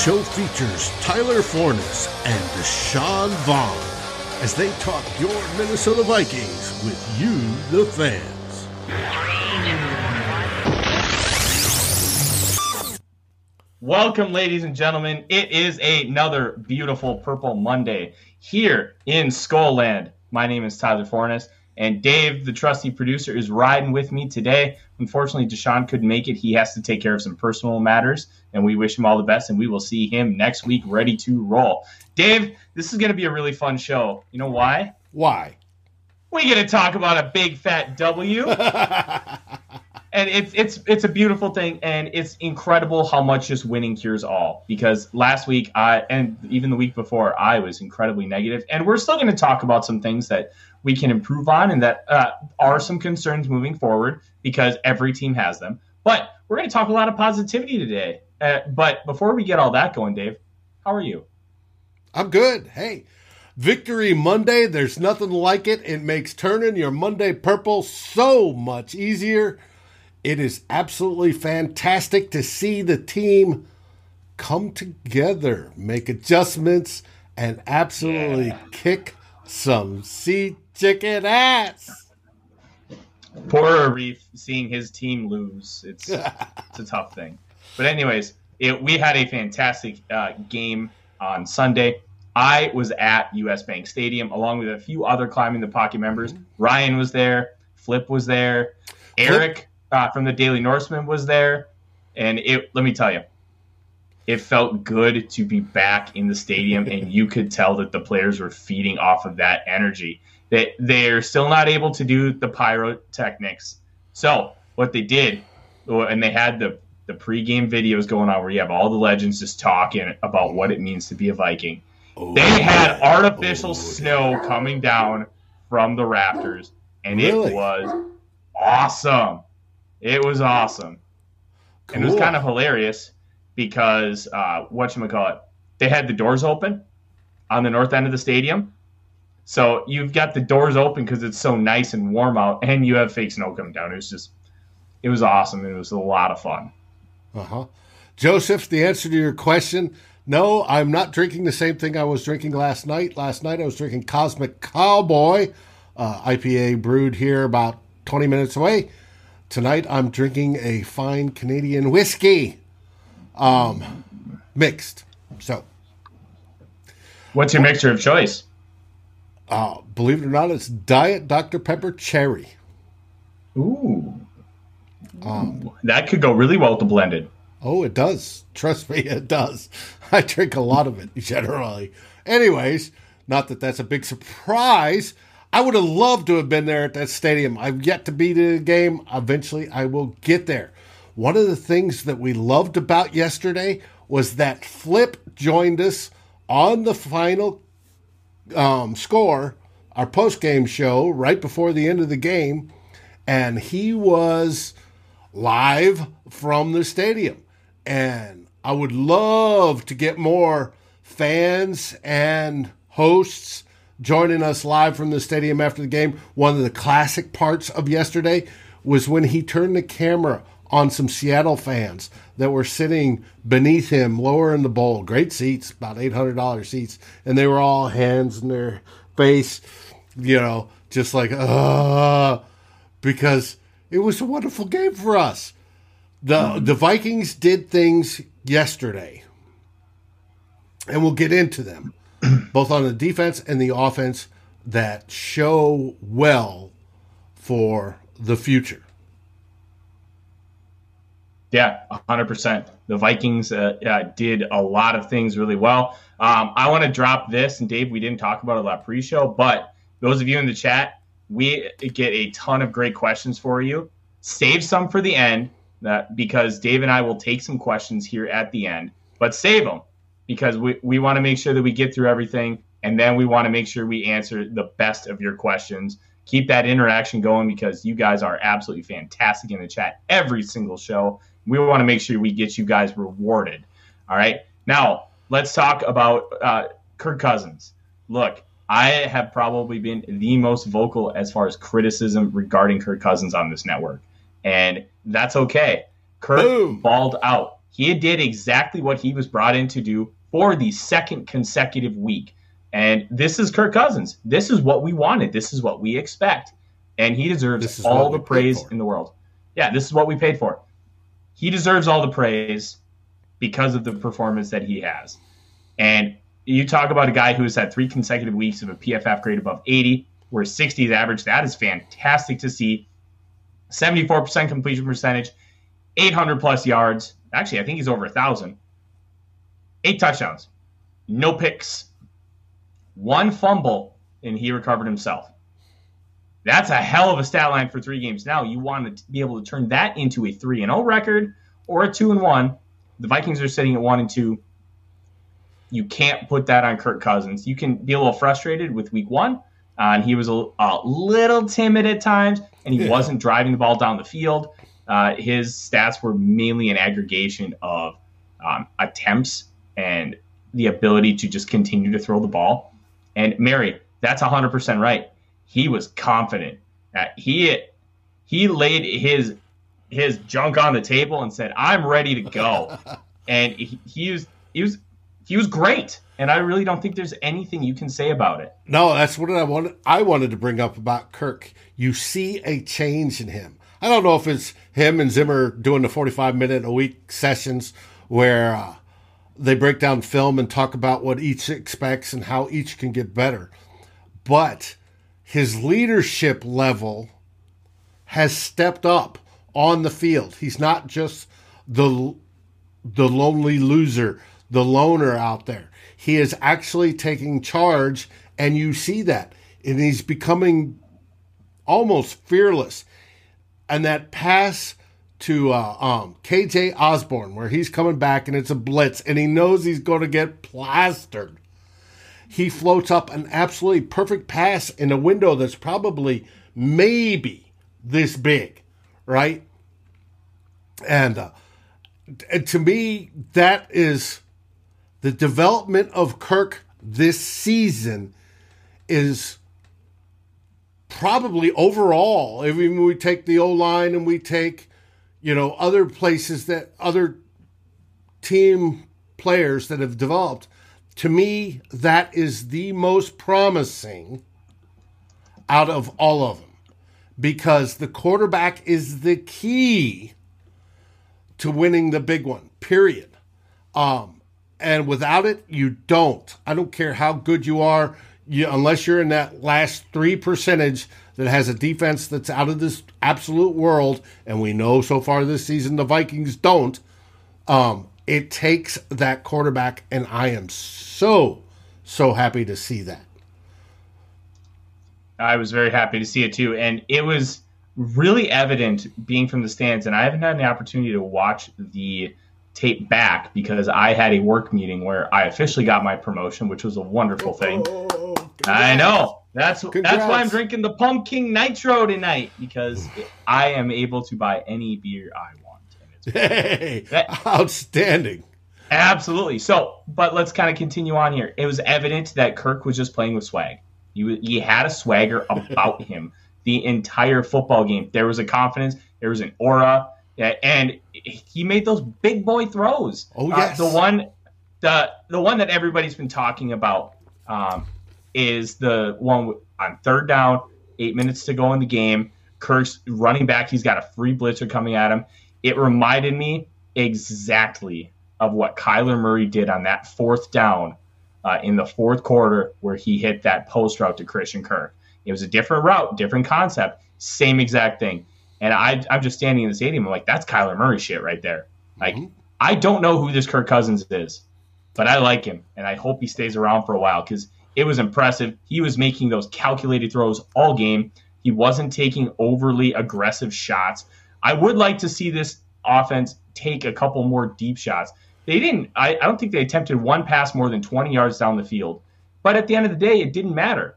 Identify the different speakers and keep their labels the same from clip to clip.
Speaker 1: show features Tyler Forness and Deshawn Vaughn as they talk your Minnesota Vikings with you, the fans.
Speaker 2: Welcome, ladies and gentlemen. It is another beautiful Purple Monday here in Skol Land. My name is Tyler Forness, and Dave, the trusty producer, is riding with me today. Unfortunately, Deshawn couldn't make it. He has to take care of some personal matters, and we wish him all the best, and we will see him next week ready to roll. Dave, this is going to be a really fun show. You know why?
Speaker 1: Why?
Speaker 2: We get to talk about a big fat W. and it's it's it's a beautiful thing and it's incredible how much just winning cures all because last week i and even the week before i was incredibly negative and we're still going to talk about some things that we can improve on and that uh, are some concerns moving forward because every team has them but we're going to talk a lot of positivity today uh, but before we get all that going dave how are you
Speaker 1: i'm good hey Victory Monday, there's nothing like it. It makes turning your Monday purple so much easier. It is absolutely fantastic to see the team come together, make adjustments, and absolutely yeah. kick some sea chicken ass.
Speaker 2: Poor Arif seeing his team lose. It's it's a tough thing. But anyways, it, we had a fantastic uh, game on Sunday. I was at US Bank Stadium along with a few other climbing the pocket members. Ryan was there, Flip was there, Eric uh, from the Daily Norseman was there, and it. Let me tell you, it felt good to be back in the stadium, and you could tell that the players were feeding off of that energy. That they're still not able to do the pyrotechnics. So what they did, and they had the the pregame videos going on where you have all the legends just talking about what it means to be a Viking Oh, they had artificial oh, snow yeah. coming down from the rafters, and really? it was awesome. It was awesome, cool. and it was kind of hilarious because uh, what you call it? They had the doors open on the north end of the stadium, so you've got the doors open because it's so nice and warm out, and you have fake snow coming down. It was just, it was awesome. It was a lot of fun.
Speaker 1: Uh huh. Joseph, the answer to your question no, I'm not drinking the same thing I was drinking last night. Last night I was drinking Cosmic Cowboy uh, IPA brewed here about 20 minutes away. Tonight I'm drinking a fine Canadian whiskey um, mixed. So,
Speaker 2: what's your mixture of choice?
Speaker 1: Uh, believe it or not, it's Diet Dr. Pepper Cherry.
Speaker 2: Ooh. Um, that could go really well with the blended.
Speaker 1: Oh, it does. Trust me, it does. I drink a lot of it generally. Anyways, not that that's a big surprise. I would have loved to have been there at that stadium. I've yet to be to the game. Eventually, I will get there. One of the things that we loved about yesterday was that Flip joined us on the final um, score, our post game show, right before the end of the game, and he was live from the stadium. And I would love to get more fans and hosts joining us live from the stadium after the game. One of the classic parts of yesterday was when he turned the camera on some Seattle fans that were sitting beneath him, lower in the bowl. Great seats, about $800 seats. And they were all hands in their face, you know, just like, uh, because it was a wonderful game for us. The, the Vikings did things yesterday, and we'll get into them, both on the defense and the offense, that show well for the future.
Speaker 2: Yeah, 100%. The Vikings uh, uh, did a lot of things really well. Um, I want to drop this, and Dave, we didn't talk about it a lot pre show, but those of you in the chat, we get a ton of great questions for you. Save some for the end that because Dave and I will take some questions here at the end, but save them because we, we want to make sure that we get through everything and then we want to make sure we answer the best of your questions. Keep that interaction going because you guys are absolutely fantastic in the chat every single show. We want to make sure we get you guys rewarded. All right. Now, let's talk about uh, Kirk Cousins. Look, I have probably been the most vocal as far as criticism regarding Kirk Cousins on this network and that's okay. Kirk Boom. balled out. He did exactly what he was brought in to do for the second consecutive week. And this is Kirk Cousins. This is what we wanted. This is what we expect. And he deserves all the praise in the world. Yeah, this is what we paid for. He deserves all the praise because of the performance that he has. And you talk about a guy who has had three consecutive weeks of a PFF grade above 80, where 60 is average. That is fantastic to see. 74% completion percentage, 800 plus yards. Actually, I think he's over a 1,000. Eight touchdowns, no picks, one fumble, and he recovered himself. That's a hell of a stat line for three games. Now you want to be able to turn that into a three and zero oh record or a two and one. The Vikings are sitting at one and two. You can't put that on Kirk Cousins. You can be a little frustrated with Week One, uh, and he was a, a, little timid at times, and he yeah. wasn't driving the ball down the field. Uh, his stats were mainly an aggregation of um, attempts and the ability to just continue to throw the ball. And Mary, that's 100% right. He was confident. that he he laid his his junk on the table and said, "I'm ready to go." and he, he was he was he was great. And I really don't think there's anything you can say about it.
Speaker 1: No, that's what I wanted. I wanted to bring up about Kirk. You see a change in him. I don't know if it's him and Zimmer doing the 45 minute a week sessions where uh, they break down film and talk about what each expects and how each can get better. But his leadership level has stepped up on the field. He's not just the the lonely loser, the loner out there. He is actually taking charge and you see that. And he's becoming almost fearless. And that pass to uh, um, KJ Osborn, where he's coming back and it's a blitz, and he knows he's going to get plastered. He floats up an absolutely perfect pass in a window that's probably maybe this big, right? And, uh, to me, that is the development of Kirk this season is probably overall, if we take the O line and we take you know, other places that other team players that have developed, to me, that is the most promising out of all of them because the quarterback is the key to winning the big one, period. Um, and without it, you don't. I don't care how good you are, you, unless you're in that last three percentage that has a defense that's out of this absolute world, and we know so far this season the Vikings don't. Um, it takes that quarterback, and I am so so happy to see that.
Speaker 2: I was very happy to see it too, and it was really evident being from the stands. And I haven't had an opportunity to watch the tape back because I had a work meeting where I officially got my promotion, which was a wonderful thing. Oh, I know. That's Congrats. that's why I'm drinking the pumpkin nitro tonight because I am able to buy any beer I want.
Speaker 1: Hey, that, outstanding.
Speaker 2: Absolutely. So, but let's kind of continue on here. It was evident that Kirk was just playing with swag. He, he had a swagger about him the entire football game. There was a confidence. There was an aura, and he made those big boy throws.
Speaker 1: Oh yes,
Speaker 2: uh, the one, the the one that everybody's been talking about. Um, is the one on third down, eight minutes to go in the game. Kirk's running back. He's got a free blitzer coming at him. It reminded me exactly of what Kyler Murray did on that fourth down uh, in the fourth quarter, where he hit that post route to Christian Kirk. It was a different route, different concept, same exact thing. And I, I'm just standing in the stadium. I'm like, that's Kyler Murray shit right there. Like, mm-hmm. I don't know who this Kirk Cousins is, but I like him, and I hope he stays around for a while because it was impressive. He was making those calculated throws all game. He wasn't taking overly aggressive shots. I would like to see this offense take a couple more deep shots. They didn't, I, I don't think they attempted one pass more than 20 yards down the field. But at the end of the day, it didn't matter.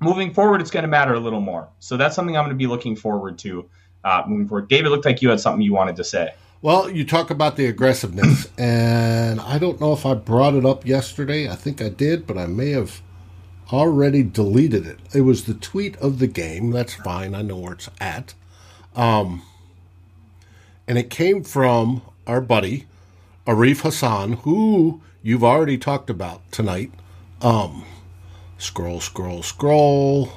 Speaker 2: Moving forward, it's going to matter a little more. So that's something I'm going to be looking forward to uh, moving forward. David, looked like you had something you wanted to say.
Speaker 1: Well, you talk about the aggressiveness, and I don't know if I brought it up yesterday. I think I did, but I may have already deleted it. It was the tweet of the game. That's fine. I know where it's at. Um, and it came from our buddy, Arif Hasan, who you've already talked about tonight. Um, scroll, scroll, scroll.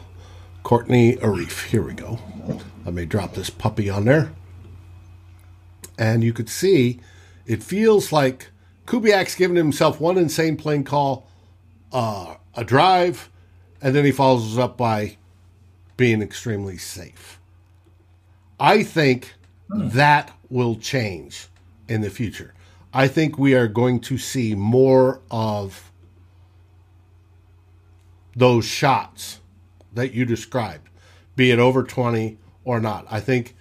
Speaker 1: Courtney Arif. Here we go. Let me drop this puppy on there. And you could see it feels like Kubiak's giving himself one insane plane call, uh, a drive, and then he follows up by being extremely safe. I think that will change in the future. I think we are going to see more of those shots that you described, be it over 20 or not. I think,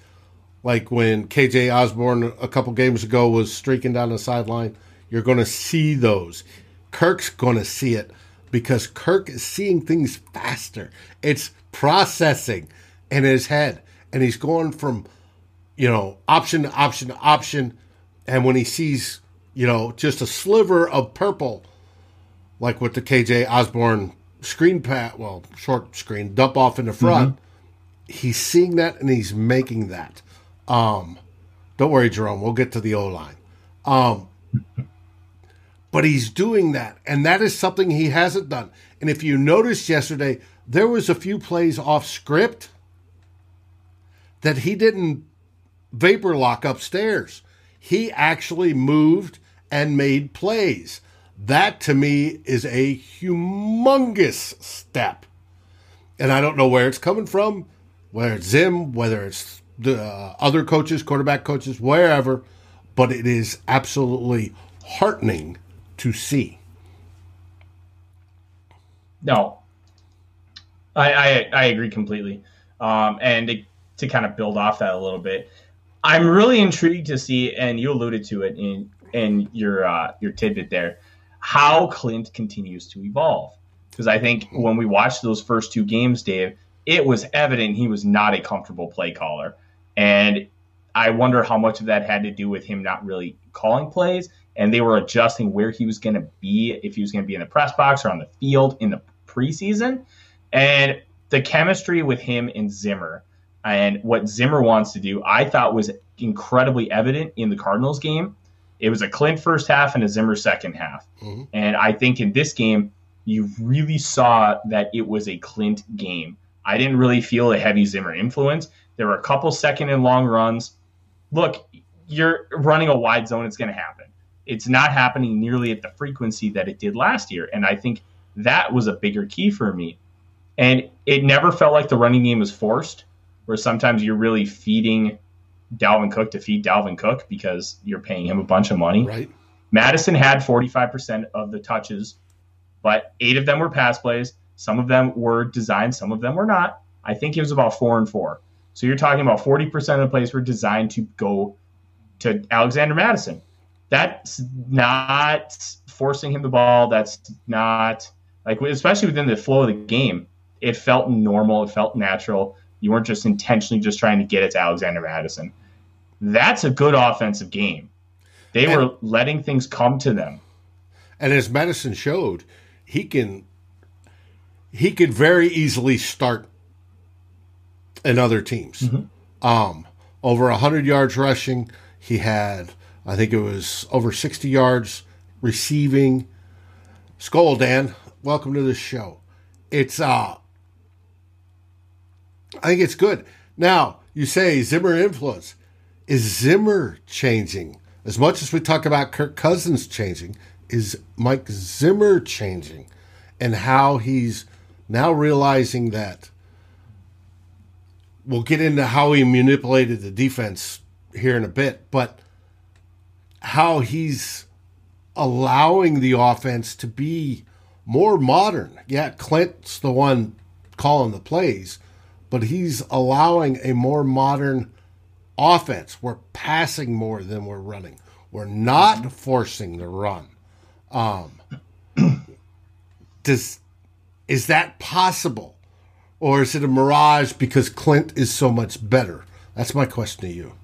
Speaker 1: like when KJ Osborn a couple games ago was streaking down the sideline, you're going to see those. Kirk's going to see it because Kirk is seeing things faster. It's processing in his head, and he's going from, you know, option to option to option. And when he sees, you know, just a sliver of purple, like with the KJ Osborn screen pat, well, short screen dump off in the front, mm-hmm. he's seeing that and he's making that. Um, don't worry, Jerome. We'll get to the O line. Um, but he's doing that, and that is something he hasn't done. And if you noticed yesterday, there was a few plays off script that he didn't vapor lock upstairs. He actually moved and made plays. That to me is a humongous step. And I don't know where it's coming from, whether it's Zim, whether it's the uh, other coaches, quarterback coaches, wherever, but it is absolutely heartening to see.
Speaker 2: No, I I, I agree completely. Um, and to, to kind of build off that a little bit, I'm really intrigued to see, and you alluded to it in in your uh, your tidbit there how Klint continues to evolve. Because I think when we watched those first two games, Dave, it was evident he was not a comfortable play caller. And I wonder how much of that had to do with him not really calling plays and they were adjusting where he was going to be, if he was going to be in the press box or on the field in the preseason. And the chemistry with him and Zimmer and what Zimmer wants to do, I thought was incredibly evident in the Cardinals game it was a Klint first half and a Zimmer second half. Mm-hmm. And I think in this game, you really saw that it was a Klint game. I didn't really feel a heavy Zimmer influence. There were a couple second and long runs. Look, you're running a wide zone, it's going to happen. It's not happening nearly at the frequency that it did last year. And I think that was a bigger key for me. And it never felt like the running game was forced, where sometimes you're really feeding Dalvin Cook to feed Dalvin Cook because you're paying him a bunch of money.
Speaker 1: Right.
Speaker 2: Mattison had 45% of the touches, but eight of them were pass plays. Some of them were designed, some of them were not. I think it was about four and four. So you're talking about 40% of the plays were designed to go to Alexander Mattison. That's not forcing him the ball. That's not like, especially within the flow of the game, it felt normal. It felt natural. You weren't just intentionally just trying to get it to Alexander Mattison. That's a good offensive game. They and, were letting things come to them.
Speaker 1: And as Mattison showed, he can he could very easily start in other teams. Mm-hmm. Um, over 100 yards rushing. He had, I think it was over 60 yards receiving. Skull Dan, welcome to the show. It's uh I think it's good. Now, you say Zimmer influence. Is Zimmer changing? As much as we talk about Kirk Cousins changing, is Mike Zimmer changing? And how he's now realizing that we'll get into how he manipulated the defense here in a bit, but how he's allowing the offense to be more modern. Yeah, Klint's the one calling the plays, but he's allowing a more modern offense. We're passing more than we're running. We're not forcing the run. Um, does is that possible, or is it a mirage because Klint is so much better? That's my question to you.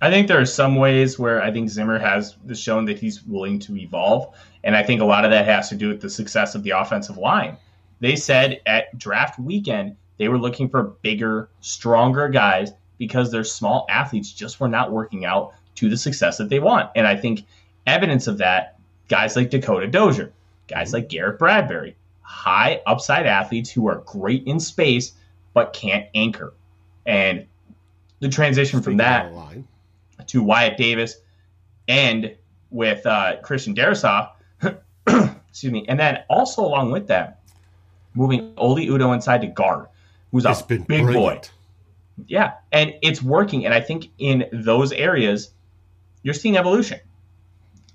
Speaker 2: I think there are some ways where I think Zimmer has shown that he's willing to evolve, and I think a lot of that has to do with the success of the offensive line. They said at draft weekend they were looking for bigger, stronger guys because their small athletes just were not working out to the success that they want. And I think evidence of that, guys like Dakota Dozier, guys like Garrett Bradbury, high upside athletes who are great in space but can't anchor. And the transition Speaking from that to Wyatt Davis and with uh, Christian Darrisaw, excuse me, and then also along with that, moving Oli Udoh inside to guard, who's it's a big brilliant. boy. Yeah, and it's working. And I think in those areas, you're seeing evolution.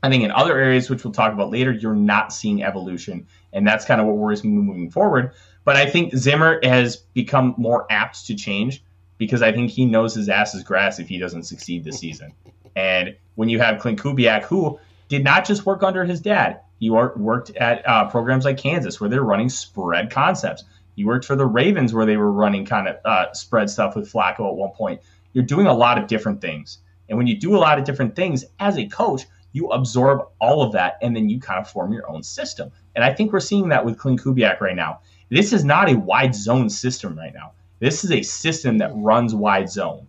Speaker 2: I think in other areas, which we'll talk about later, you're not seeing evolution, and that's kind of what worries me moving forward. But I think Zimmer has become more apt to change because I think he knows his ass is grass if he doesn't succeed this season. And when you have Klint Kubiak, who did not just work under his dad, he worked at uh, programs like Kansas where they're running spread concepts. He worked for the Ravens where they were running kind of uh, spread stuff with Flacco at one point. You're doing a lot of different things. And when you do a lot of different things as a coach, you absorb all of that and then you kind of form your own system. And I think we're seeing that with Klint Kubiak right now. This is not a wide zone system right now. This is a system that runs wide zone.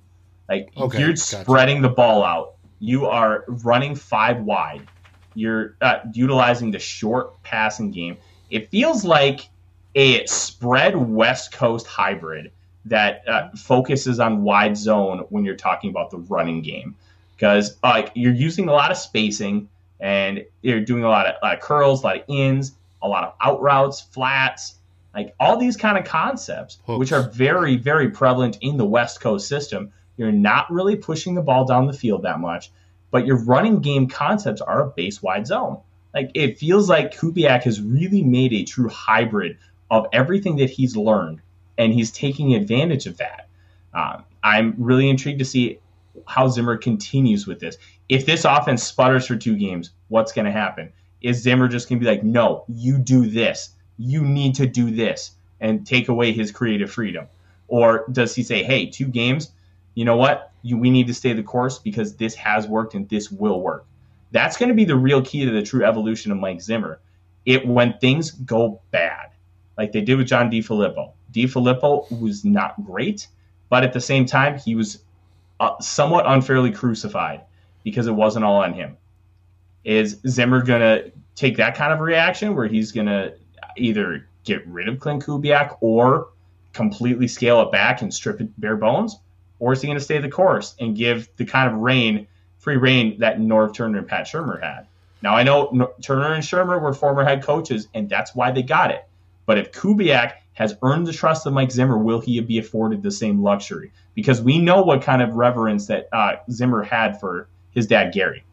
Speaker 2: Like okay, you're gotcha. spreading the ball out. You are running five wide. You're uh, utilizing the short passing game. It feels like a spread West Coast hybrid that uh, focuses on wide zone when you're talking about the running game because like you're using a lot of spacing and you're doing a lot of, of curls, a lot of ins, a lot of out routes, flats, like all these kind of concepts, Hooks. which are very, very prevalent in the West Coast system. You're not really pushing the ball down the field that much, but your running game concepts are a base wide zone. Like it feels like Kubiak has really made a true hybrid of everything that he's learned, and he's taking advantage of that. Um, I'm really intrigued to see how Zimmer continues with this. If this offense sputters for two games, what's going to happen? Is Zimmer just going to be like, no, you do this, you need to do this, and take away his creative freedom? Or does he say, hey, two games, you know what? You, we need to stay the course because this has worked and this will work. That's going to be the real key to the true evolution of Mike Zimmer. It when things go bad, like they did with John DeFilippo. DeFilippo was not great, but at the same time, he was uh, somewhat unfairly crucified because it wasn't all on him. Is Zimmer going to take that kind of reaction where he's going to either get rid of Klint Kubiak or completely scale it back and strip it bare bones? Or is he going to stay the course and give the kind of reign, free reign that Norv Turner and Pat Shurmur had? Now, I know Turner and Shurmur were former head coaches, and that's why they got it. But if Kubiak has earned the trust of Mike Zimmer, will he be afforded the same luxury? Because we know what kind of reverence that uh, Zimmer had for his dad, Gary.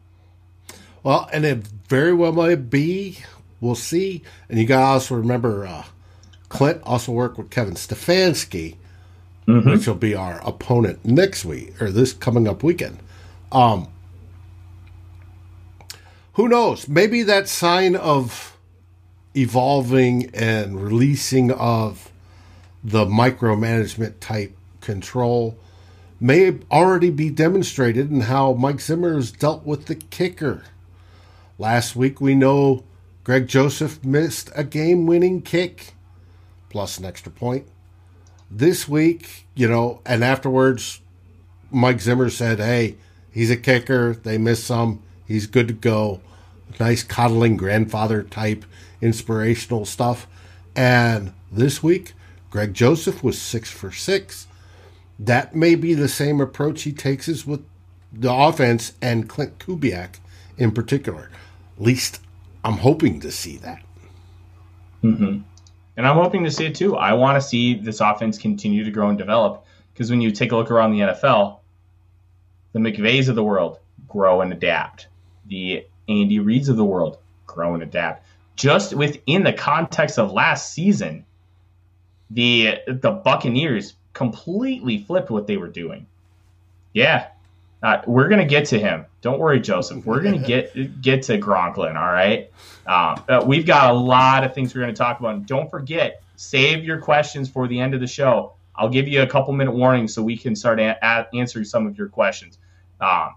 Speaker 1: Well, and it very well might be. We'll see. And you got to also remember uh, Klint also worked with Kevin Stefanski, mm-hmm. which will be our opponent next week or this coming up weekend. Um, who knows? Maybe that sign of evolving and releasing of the micromanagement type control may already be demonstrated in how Mike Zimmer has dealt with the kicker. Last week, we know Greg Joseph missed a game winning kick plus an extra point. This week, you know, and afterwards, Mike Zimmer said, hey, he's a kicker. They missed some. He's good to go. Nice coddling grandfather type inspirational stuff. And this week, Greg Joseph was six for six. That may be the same approach he takes with the offense and Klint Kubiak in particular. At least I'm hoping to see that.
Speaker 2: Mm-hmm. And I'm hoping to see it too. I want to see this offense continue to grow and develop because when you take a look around the NFL, the McVays of the world grow and adapt. The Andy Reids of the world grow and adapt just within the context of last season, the the Buccaneers completely flipped what they were doing. Yeah, uh, we're gonna get to him. Don't worry, Joseph. We're gonna get get to Gronklin. All right. Um, uh, we've got a lot of things we're gonna talk about. And don't forget, save your questions for the end of the show. I'll give you a couple minute warning so we can start a- a- answering some of your questions. Um,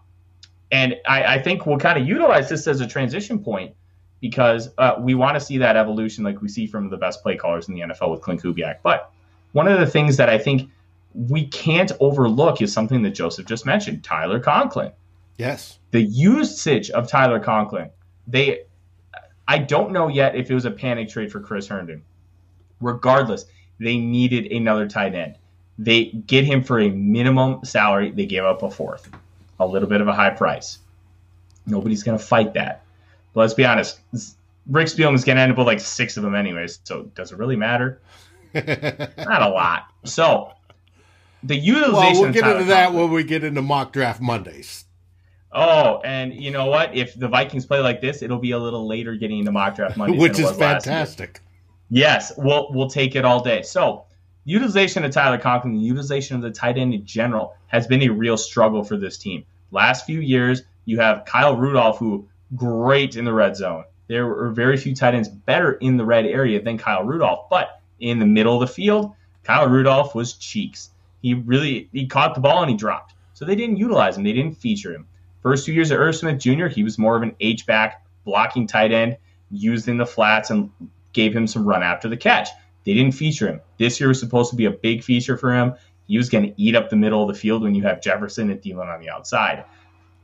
Speaker 2: and I, I think we'll kind of utilize this as a transition point because uh, we want to see that evolution like we see from the best play callers in the NFL with Klint Kubiak. But one of the things that I think we can't overlook is something that Joseph just mentioned, Tyler Conklin.
Speaker 1: Yes.
Speaker 2: The usage of Tyler Conklin, they, I don't know yet if it was a panic trade for Chris Herndon. Regardless, they needed another tight end. They get him for a minimum salary. They gave up a fourth, a little bit of a high price. Nobody's going to fight that. But let's be honest, Rick Spielman's going to end up with like six of them anyways. So does it really matter? Not a lot. So the utilization.
Speaker 1: Well, we'll get into that when we get into mock draft Mondays.
Speaker 2: Oh, and you know what? If the Vikings play like this, it'll be a little later getting into mock draft Monday,
Speaker 1: which is fantastic.
Speaker 2: Yes, we'll we'll take it all day. So, utilization of Tyler Conklin, the utilization of the tight end in general, has been a real struggle for this team. Last few years, you have Kyle Rudolph, who great in the red zone. There were very few tight ends better in the red area than Kyle Rudolph, but in the middle of the field, Kyle Rudolph was cheeks. He really he caught the ball and he dropped. So they didn't utilize him. They didn't feature him. First two years of Irv Smith Jr., he was more of an H back blocking tight end, used in the flats and gave him some run after the catch. They didn't feature him. This year was supposed to be a big feature for him. He was going to eat up the middle of the field when you have Jefferson and Thielen on the outside.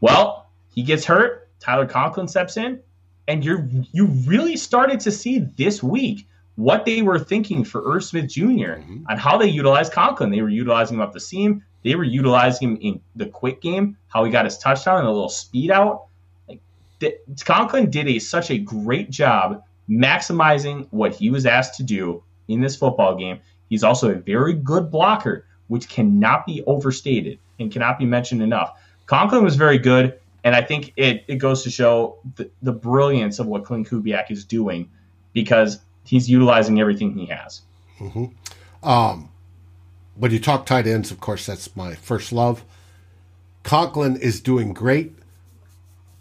Speaker 2: Well, he gets hurt. Tyler Conklin steps in, and you're you really started to see this week what they were thinking for Irv Smith junior
Speaker 1: Mhm.
Speaker 2: on how they utilized Conklin. They were utilizing him up the seam. They were utilizing him in the quick game, how he got his touchdown and a little speed out. Like the, Conklin did a such a great job maximizing what he was asked to do in this football game. He's also a very good blocker, which cannot be overstated and cannot be mentioned enough. Conklin was very good, and I think it, it goes to show the, the brilliance of what Klint Kubiak is doing because he's utilizing everything he has.
Speaker 1: Um, when you talk tight ends, of course, that's my first love. Conklin is doing great.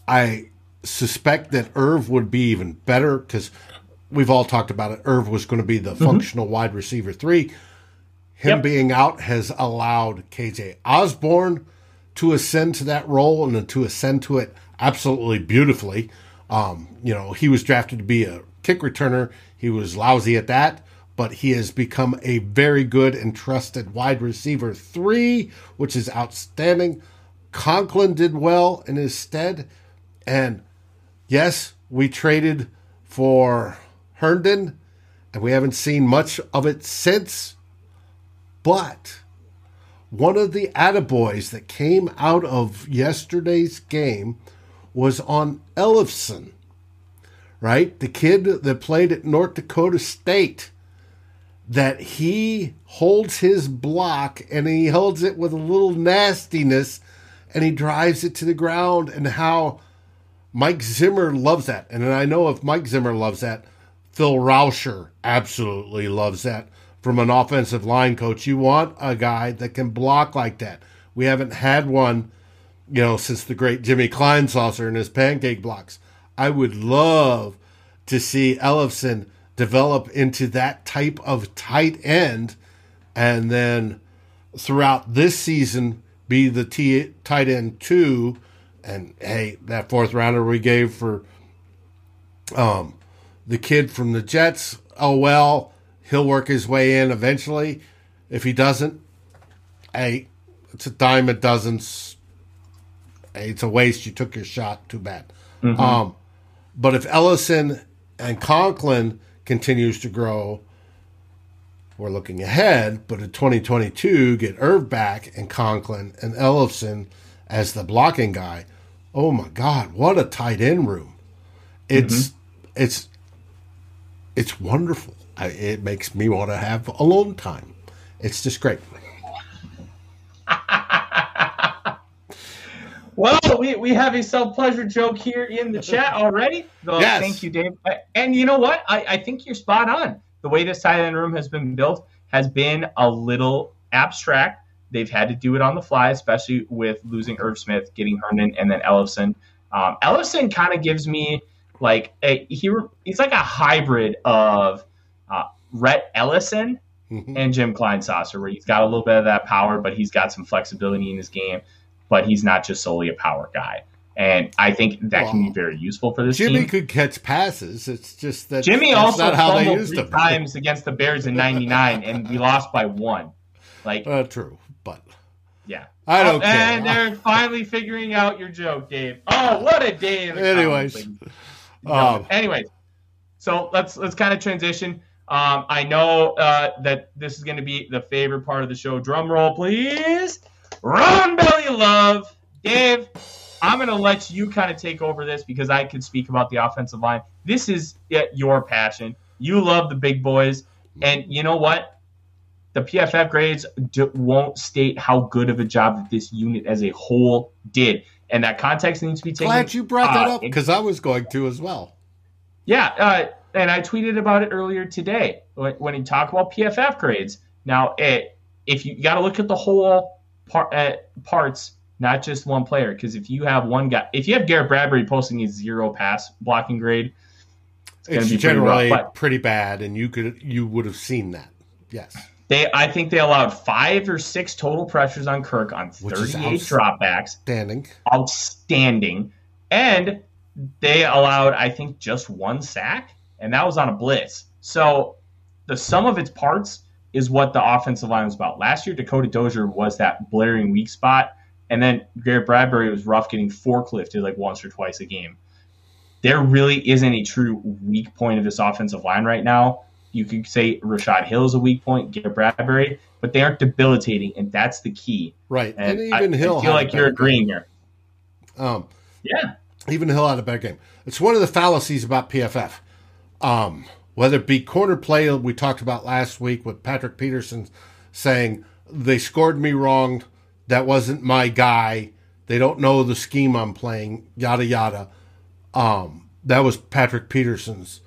Speaker 1: I suspect that Irv would be even better because we've all talked about it. Irv was going to be the functional wide receiver three. Him
Speaker 2: Yep.
Speaker 1: being out has allowed KJ Osborn to ascend to that role and to ascend to it absolutely beautifully. Um, you know, he was drafted to be a kick returner. He was lousy at that, but he has become a very good and trusted wide receiver three, which is outstanding. Conklin did well in his stead. And yes, we traded for Herndon, and we haven't seen much of it since. But one of the attaboys that came out of yesterday's game was on Ellefson, right? The kid that played at North Dakota State. That he holds his block and he holds it with a little nastiness and he drives it to the ground, and how Mike Zimmer loves that. And I know if Mike Zimmer loves that, Phil Rauscher absolutely loves that from an offensive line coach. You want a guy that can block like that. We haven't had one, you know, since the great Jimmy Kleinsasser and his pancake blocks. I would love to see Ellefson develop into that type of tight end and then throughout this season be the T- tight end two. And hey, that fourth rounder we gave for um, the kid from the Jets, oh well, he'll work his way in eventually. If he doesn't, hey, it's a dime a dozen's. Hey, it's a waste. You took your shot. Too bad. Um, but if Ellison and Conklin continues to grow, we're looking ahead. But in 2022, get Irv back and Conklin and Ellison as the blocking guy. Oh my God, what a tight end room! It's mm-hmm. it's it's wonderful. I, it makes me want to have alone time. It's just great.
Speaker 2: Well, we, we have a self pleasure joke here in the chat already. So
Speaker 1: Yes.
Speaker 2: Thank you, Dave. And you know what? I, I think you're spot on. The way this tight end room has been built has been a little abstract. They've had to do it on the fly, especially with losing Irv Smith, getting Herndon, and then Ellison. Um, Ellison kind of gives me like a he he's like a hybrid of uh, Rhett Ellison
Speaker 1: Mhm.
Speaker 2: and Jim Kleinsasser, where he's got a little bit of that power, but he's got some flexibility in his game. But he's not just solely a power guy, and I think that can be very useful for this team.
Speaker 1: Jimmy
Speaker 2: team.
Speaker 1: could catch passes. It's just that
Speaker 2: Jimmy also
Speaker 1: not how they
Speaker 2: fumbled
Speaker 1: used
Speaker 2: three
Speaker 1: him.
Speaker 2: times against the Bears in '99, and we lost by one. Like,
Speaker 1: Uh, true, but
Speaker 2: Yeah.
Speaker 1: I don't
Speaker 2: Oh,
Speaker 1: care.
Speaker 2: And they're finally figuring out your joke, Dave. Oh, what a day!
Speaker 1: Anyways,
Speaker 2: comic book.
Speaker 1: um,
Speaker 2: anyways, so let's let's kind of transition. Um, I know uh, that this is going to be the favorite part of the show. Drum roll, please. Ron Belly Love, Dave. I'm going to let you kind of take over this because I could speak about the offensive line. This is your passion. You love the big boys, and you know what? The PFF grades d- won't state how good of a job that this unit as a whole did, and that context needs to be taken.
Speaker 1: Glad you brought that
Speaker 2: uh,
Speaker 1: up because I was going to as well.
Speaker 2: yeah, uh, and I tweeted about it earlier today when, when he talked about PFF grades. Now, it, if you, got to look at the whole par, uh, parts, not just one player, because if you have one guy, if you have Garrett Bradbury posting a zero pass blocking grade, it's going
Speaker 1: It's
Speaker 2: to be pretty rough.
Speaker 1: generally pretty bad, and you could you would have seen that. Yes.
Speaker 2: they, I think they allowed five or six total pressures on Kirk on
Speaker 1: Which
Speaker 2: 38
Speaker 1: outs-
Speaker 2: dropbacks.
Speaker 1: Standing.
Speaker 2: outstanding. And they allowed, I think, just one sack, and that was on a blitz. So the sum of its parts is what the offensive line was about. Last year, Dakota Dozier was that blaring weak spot, and then Garrett Bradbury was rough getting forklifted like once or twice a game. There really isn't a true weak point of this offensive line right now. You could say Rashod Hill is a weak point, Garrett Bradbury, but they aren't debilitating, and that's the key.
Speaker 1: Right. And,
Speaker 2: And,
Speaker 1: even
Speaker 2: I,
Speaker 1: Hill.
Speaker 2: I feel like you're agreeing here.
Speaker 1: game. Um,
Speaker 2: Yeah.
Speaker 1: even Hill had a bad game. It's one of the fallacies about PFF. Um, whether it be corner play we talked about last week with Patrick Peterson saying they scored me wrong, that wasn't my guy, they don't know the scheme I'm playing, yada yada. Um, that was Patrick Peterson's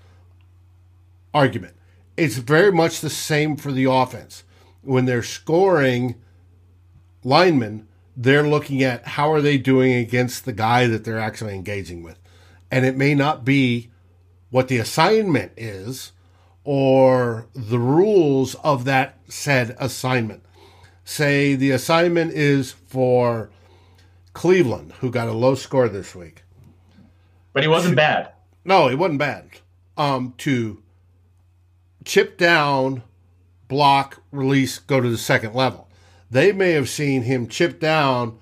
Speaker 1: argument. It's very much the same for the offense. When they're scoring linemen, they're looking at how are they doing against the guy that they're actually engaging with. And it may not be what the assignment is or the rules of that said assignment. Say the assignment is for Cleveland, who got a low score this week.
Speaker 2: But he wasn't bad.
Speaker 1: No, he wasn't bad. Um, to chip down, block, release, go to the second level. They may have seen him chip down.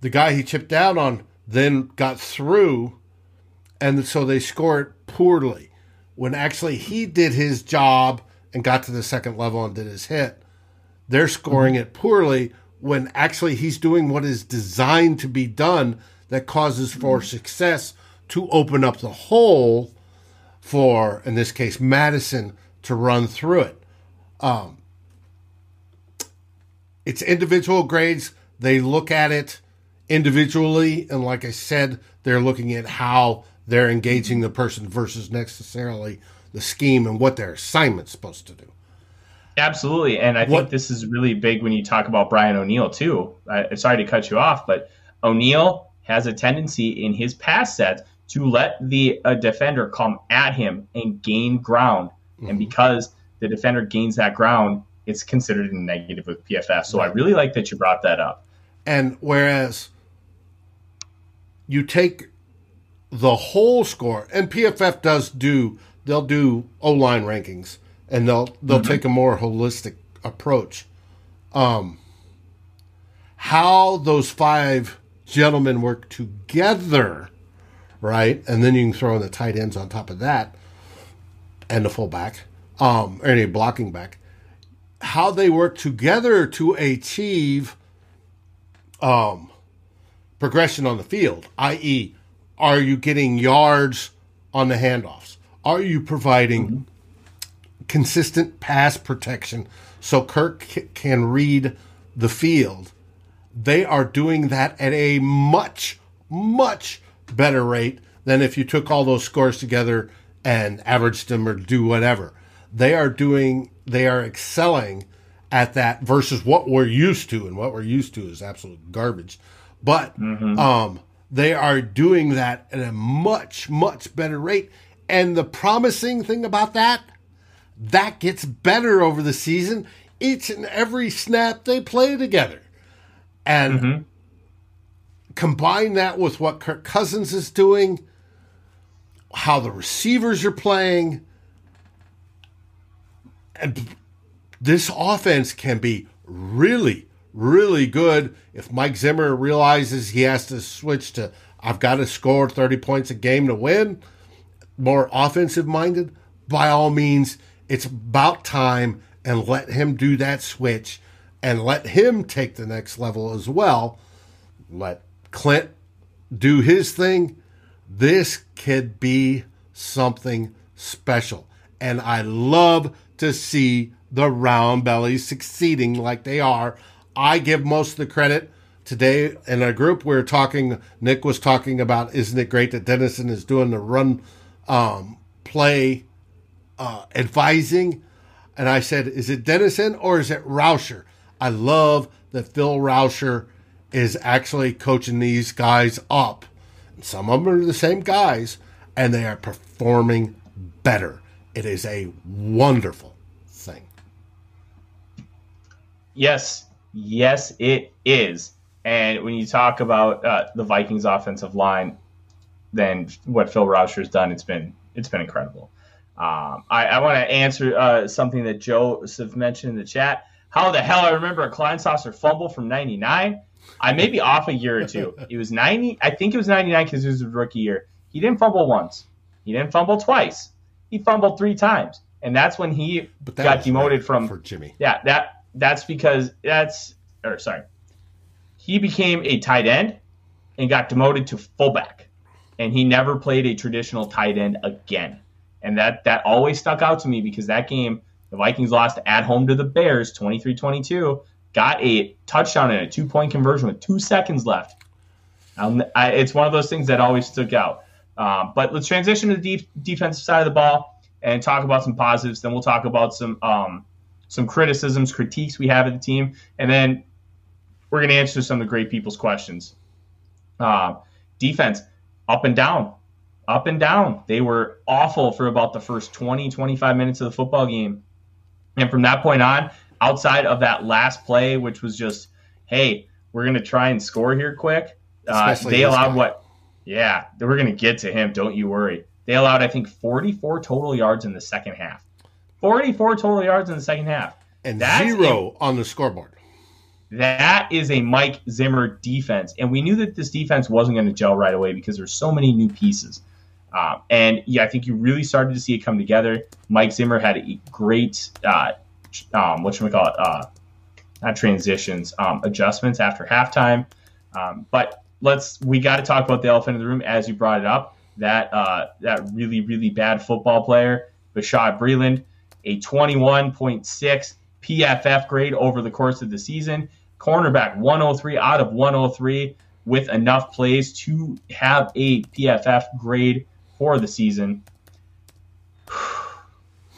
Speaker 1: The guy he chipped down on then got through, and so they scored poorly. When actually he did his job and got to the second level and did his hit, they're scoring it poorly when actually he's doing what is designed to be done that causes for success to open up the hole for, in this case, Mattison to run through it. Um, it's individual grades. They look at it individually, and like I said, they're looking at how they're engaging the person versus necessarily the scheme and what their assignment's supposed to do.
Speaker 2: Absolutely, and I think this is really big when you talk about Brian O'Neill too. I, sorry to cut you off, but O'Neill has a tendency in his pass set to let the uh, defender come at him and gain ground, and because the defender gains that ground, it's considered a negative with PFF. So I really like that you brought that up.
Speaker 1: And whereas you take the whole score, and PFF does do, they'll do O line rankings, and they'll they'll take a more holistic approach. Um, how those five gentlemen work together, right? And then you can throw in the tight ends on top of that, and the fullback, um, or any blocking back. How they work together to achieve um, progression on the field, i.e., are you getting yards on the handoffs? Are you providing consistent pass protection so Kirk c- can read the field? They are doing that at a much, much better rate than if you took all those scores together and averaged them or do whatever. They are doing, they are excelling at that versus what we're used to, and what we're used to is absolute garbage. But um, they are doing that at a much, much better rate. And the promising thing about that, that gets better over the season. Each and every snap they play together. And mm-hmm. combine that with what Kirk Cousins is doing, how the receivers are playing, and this offense can be really, really good. If Mike Zimmer realizes he has to switch to, I've got to score 30 points a game to win, more offensive minded, by all means, it's about time and let him do that switch and let him take the next level as well. Let Klint do his thing. This could be something special. And I love to see the round bellies succeeding like they are. I give most of the credit today in a group we are talking. Nick was talking about, isn't it great that Dennison is doing the run um, play uh, advising? And I said, is it Dennison or is it Rauscher? I love that Phil Rauscher is actually coaching these guys up. Some of them are the same guys, and they are performing better. It is a wonderful thing.
Speaker 2: Yes, yes, it is. And when you talk about uh, the Vikings' offensive line, then what Phil Rauscher's done, it's been it's been incredible. Um, I, I want to answer uh, something that Joseph mentioned in the chat. How the hell I remember a Kleinsasser fumble from '99? I may be off a year or two. It was 90. I think it was 99 because it was a rookie year. He didn't fumble once. He didn't fumble twice. He fumbled three times, and that's when he got demoted from
Speaker 1: for Jimmy.
Speaker 2: Yeah, that that's because that's or sorry, he became a tight end and got demoted to fullback, and he never played a traditional tight end again. And that that always stuck out to me because that game the Vikings lost at home to the Bears 23-22, got a touchdown and a two-point conversion with 2 seconds left. I, it's one of those things that always stuck out. Um, but let's transition to the defensive side of the ball and talk about some positives. Then we'll talk about some um, some criticisms, critiques we have of the team, and then we're going to answer some of the great people's questions. Uh, defense, up and down, up and down. They were awful for about the first 20, 25 minutes of the football game. And from that point on, outside of that last play, which was just, hey, we're going to try and score here quick, uh, they allowed guy. what? Yeah, we're going to get to him. Don't you worry. They allowed, I think, 44 total yards in the second half. 44 total yards in the second half.
Speaker 1: And That's zero a, on the scoreboard.
Speaker 2: That is a Mike Zimmer defense. And we knew that this defense wasn't going to gel right away because there's so many new pieces. Um, and yeah, I think you really started to see it come together. Mike Zimmer had a great, uh, um, what should we call it? Uh, not transitions, um, adjustments after halftime. Um, but let's we got to talk about the elephant in the room as you brought it up. That uh, that really really bad football player, Bashaud Breeland, a 21.6 PFF grade over the course of the season. Cornerback 103 out of 103 with enough plays to have a PFF grade for the season.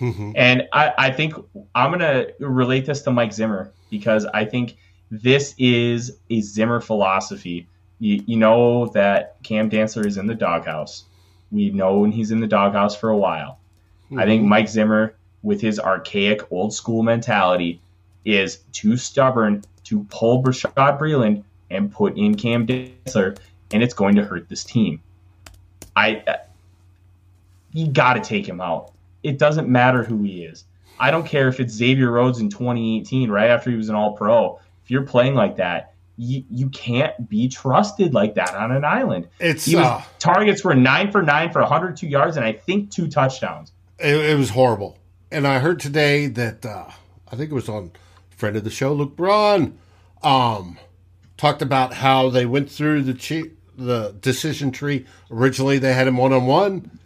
Speaker 2: and I, I think I'm going to relate this to Mike Zimmer because I think this is a Zimmer philosophy you, you know that Cam Dantzler is in the doghouse. We've known he's in the doghouse for a while. Mm-hmm. I think mm-hmm. Mike Zimmer, with his archaic old school mentality, is too stubborn to pull Bashaud Breeland and put in Cam Dantzler, and it's going to hurt this team. I, uh, you got to take him out. It doesn't matter who he is. I don't care if it's Xavier Rhodes in 2018, right after he was an All Pro. If you're playing like that, you, you can't be trusted like that on an island.
Speaker 1: It's
Speaker 2: was, uh, targets were nine for nine for 102 yards and I think two touchdowns.
Speaker 1: It, it was horrible. And I heard today that uh, I think it was on friend of the show, Luke Braun, um, talked about how they went through the the decision tree. Originally, they had him one on one.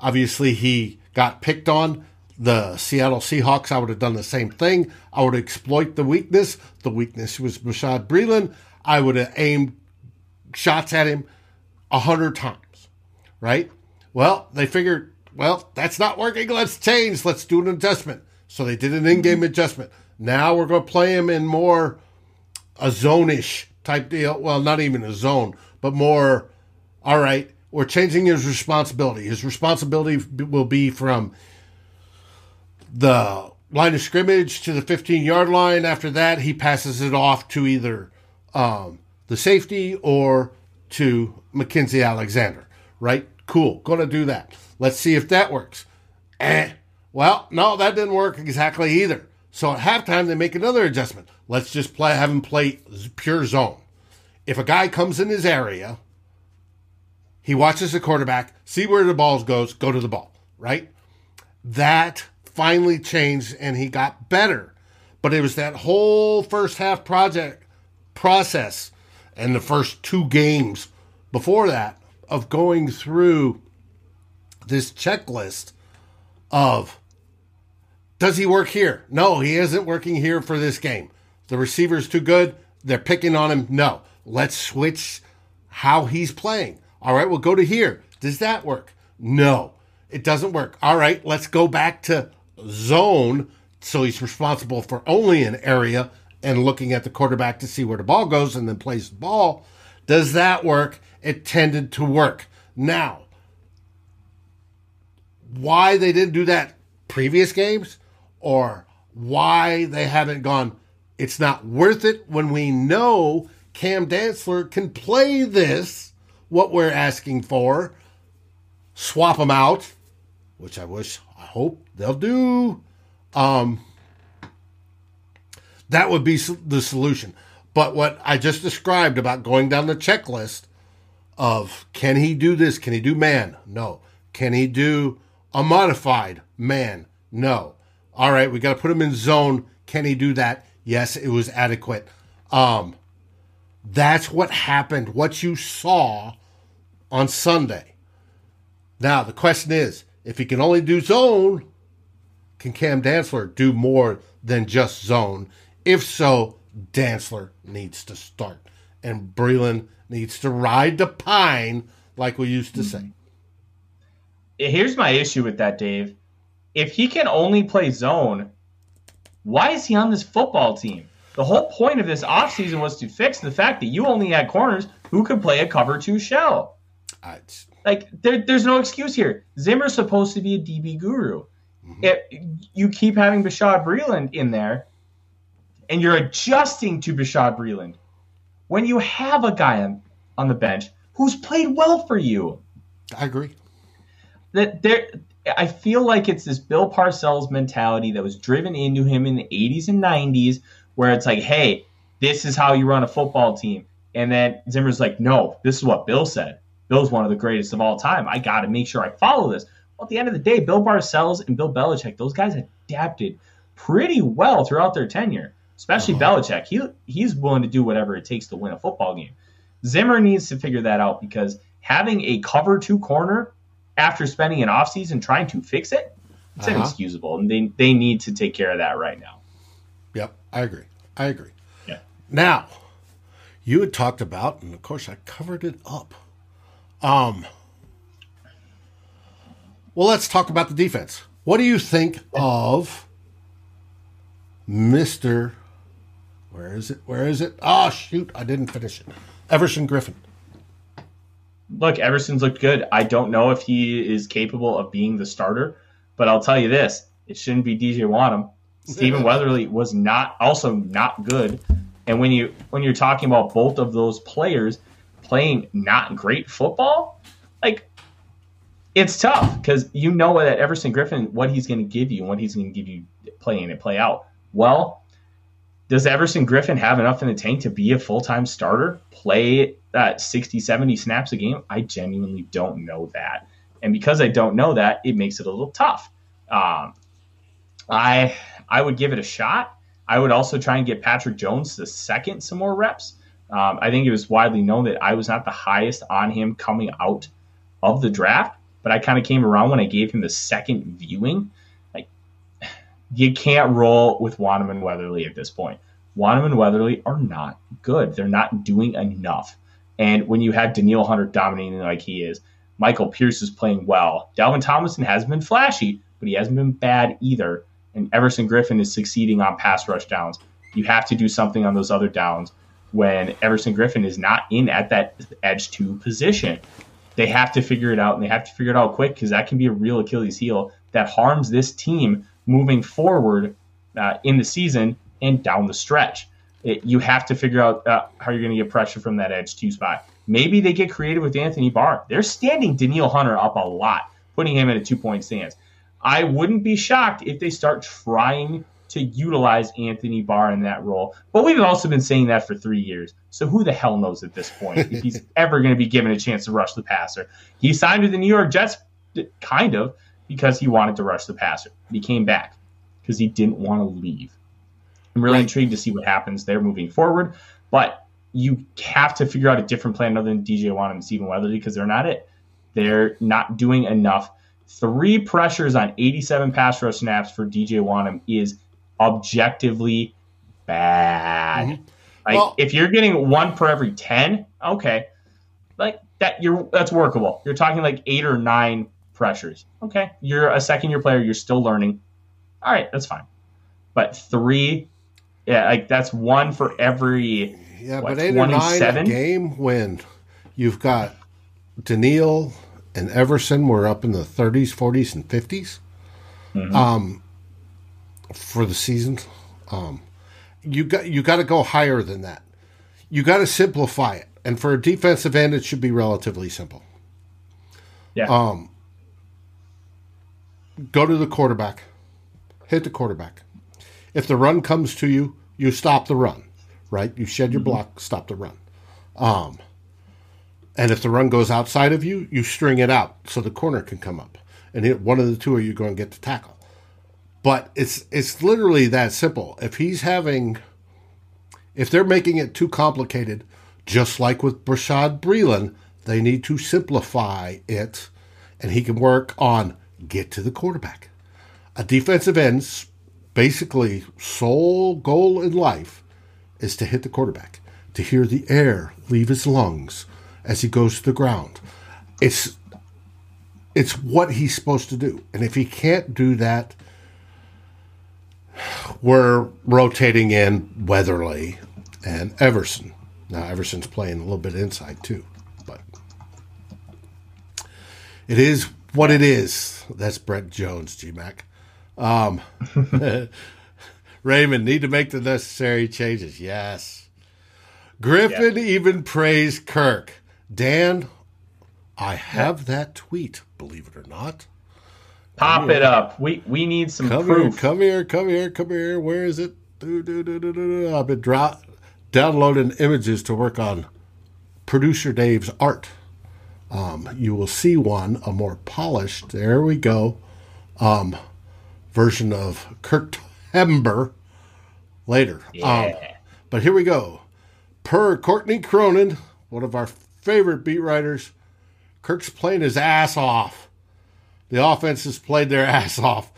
Speaker 1: Obviously, he got picked on the Seattle Seahawks, I would have done the same thing. I would exploit the weakness. The weakness was Bashaud Breeland. I would have aimed shots at him a hundred times, right? Well, they figured, well, that's not working. Let's change. Let's do an adjustment. So they did an in-game adjustment. Now we're going to play him in more a zone-ish type deal. Well, not even a zone, but more. All right, we're changing his responsibility. His responsibility will be from the line of scrimmage to the 15 yard line. After that, he passes it off to either um, the safety or to Mackensie Alexander, right? Cool. Going to do that. Let's see if that works. Eh. Well, no, that didn't work exactly either. So at halftime, they make another adjustment. Let's just play, have him play pure zone. If a guy comes in his area, he watches the quarterback, see where the ball goes, go to the ball, right? That finally changed and he got better. But it was that whole first half project process and the first two games before that of going through this checklist of does he work here? No, he isn't working here for this game. The receiver's too good. They're picking on him. No, let's switch how he's playing. All right, we'll go to here. Does that work? No, it doesn't work. All right, let's go back to zone. So he's responsible for only an area and looking at the quarterback to see where the ball goes and then plays the ball. Does that work? It tended to work. Now, why they didn't do that previous games or why they haven't gone, it's not worth it when we know Cam Dantzler can play this, what we're asking for, swap them out, which I wish, I hope they'll do. Um, that would be the solution. But what I just described about going down the checklist of can he do this? Can he do man? No. Can he do a modified man? No. All right, we got to put him in zone. Can he do that? Yes, it was adequate. Um, that's what happened. What you saw on Sunday. Now the question is, if he can only do zone, can Cam Dantzler do more than just zone? If so, Dantzler needs to start, and Breeland needs to ride the pine, like we used to say.
Speaker 2: Here's my issue with that, Dave. If he can only play zone, why is he on this football team? The whole point of this offseason was to fix the fact that you only had corners who could play a cover two shell. I, like there, there's no excuse here. Zimmer's supposed to be a DB guru. Mm-hmm. It, you keep having Bashaud Breeland in there, and you're adjusting to Bashaud Breeland when you have a guy on, on the bench who's played well for you.
Speaker 1: I agree.
Speaker 2: That there, I feel like it's this Bill Parcells mentality that was driven into him in the 80s and 90s, where it's like, hey, this is how you run a football team. And then Zimmer's like, no, this is what Bill said. Bill's one of the greatest of all time. I got to make sure I follow this. Well, at the end of the day, Bill Parcells and Bill Belichick, those guys adapted pretty well throughout their tenure especially uh-huh. Belichick. He he's willing to do whatever it takes to win a football game. Zimmer needs to figure that out because having a cover two corner after spending an offseason trying to fix it, it's uh-huh. inexcusable. And they, they need to take care of that right now.
Speaker 1: Yep, I agree. I agree.
Speaker 2: Yeah.
Speaker 1: Now, you had talked about, and of course I covered it up. Um well, let's talk about the defense. What do you think of Mr. Where is it? Where is it? Oh, shoot. I didn't finish it. Everson Griffen.
Speaker 2: Look, Everson's looked good. I don't know if he is capable of being the starter, but I'll tell you this it shouldn't be DJ Wonnum. Stephen Weatherly was not also not good. And when you when you're talking about both of those players playing not great football, like it's tough because you know that Everson Griffen what he's going to give you and what he's going to give you playing and play out. Well, does Everson Griffen have enough in the tank to be a full time starter, play that 60, 70 snaps a game? I genuinely don't know that. And because I don't know that, it makes it a little tough. Um, I I would give it a shot. I would also try and get Patrick Jones the second some more reps. Um, I think it was widely known that I was not the highest on him coming out of the draft, but I kind of came around when I gave him the second viewing you can't roll with Wonnum and Weatherly at this point. Wonnum and Weatherly are not good. They're not doing enough. And when you have Danielle Hunter dominating like he is, Michael Pierce is playing well. Dalvin Tomlinson has been flashy, but he hasn't been bad either. And Everson Griffen is succeeding on pass rush downs. You have to do something on those other downs when Everson Griffen is not in at that edge two position. They have to figure it out, and they have to figure it out quick because that can be a real Achilles heel that harms this team moving forward uh, in the season and down the stretch. It, you have to figure out uh, how you're going to get pressure from that edge two spot. Maybe they get creative with Anthony Barr. They're standing Danielle Hunter up a lot, putting him at a two point stance. I wouldn't be shocked if they start trying to utilize Anthony Barr in that role. But we've also been saying that for three years. So who the hell knows at this point if he's ever going to be given a chance to rush the passer? He signed with the New York Jets, kind of, because he wanted to rush the passer. He came back because he didn't want to leave. I'm really right. intrigued to see what happens there moving forward. But you have to figure out a different plan other than DJ Wonnum and Stephen Weatherly because they're not it. They're not doing enough. Three pressures on 87 pass rush snaps for DJ Wonnum is objectively bad. Mm-hmm. Like well, if you're getting one per every 10, okay. Like that you're that's workable. You're talking like 8 or 9 pressures. Okay. You're a second year player, you're still learning. All right, that's fine. But 3 yeah, like that's one for every
Speaker 1: yeah, what, but eight or nine game when you've got Danielle and Everson were up in the 30s, 40s, and 50s mm-hmm. um, for the season. Um, you got you got to go higher than that. You got to simplify it, and for a defensive end, it should be relatively simple.
Speaker 2: Yeah.
Speaker 1: Um. Go to the quarterback, hit the quarterback. If the run comes to you, you stop the run, right? You shed your mm-hmm. block, stop the run. Um, and if the run goes outside of you, you string it out so the corner can come up, and hit one of the two are you going to get to tackle. But it's it's literally that simple. If he's having, if they're making it too complicated, just like with Bashaud Breeland, they need to simplify it, and he can work on get to the quarterback. A defensive end's basically sole goal in life is to hit the quarterback, to hear the air leave his lungs as he goes to the ground. It's it's what he's supposed to do. And if he can't do that, we're rotating in Weatherly and Everson. Now Everson's playing a little bit inside too, but it is what it is. That's Brett Jones, GMAC. Um, Raymond, need to make the necessary changes. Yes. Griffen yeah. even praised Kirk. Dan, I have that tweet, believe it or not.
Speaker 2: Pop it up. We we need some
Speaker 1: come
Speaker 2: proof.
Speaker 1: Here, come here, come here, come here. Where is it? Do, do, do, do, do. I've been dro- downloading images to work on producer Dave's art. Um, you will see one, a more polished, there we go, um, version of Kirk Hember later.
Speaker 2: Yeah. Um,
Speaker 1: but here we go. Per Courtney Cronin, one of our favorite beat writers, Kirk's playing his ass off. The offense has played their ass off.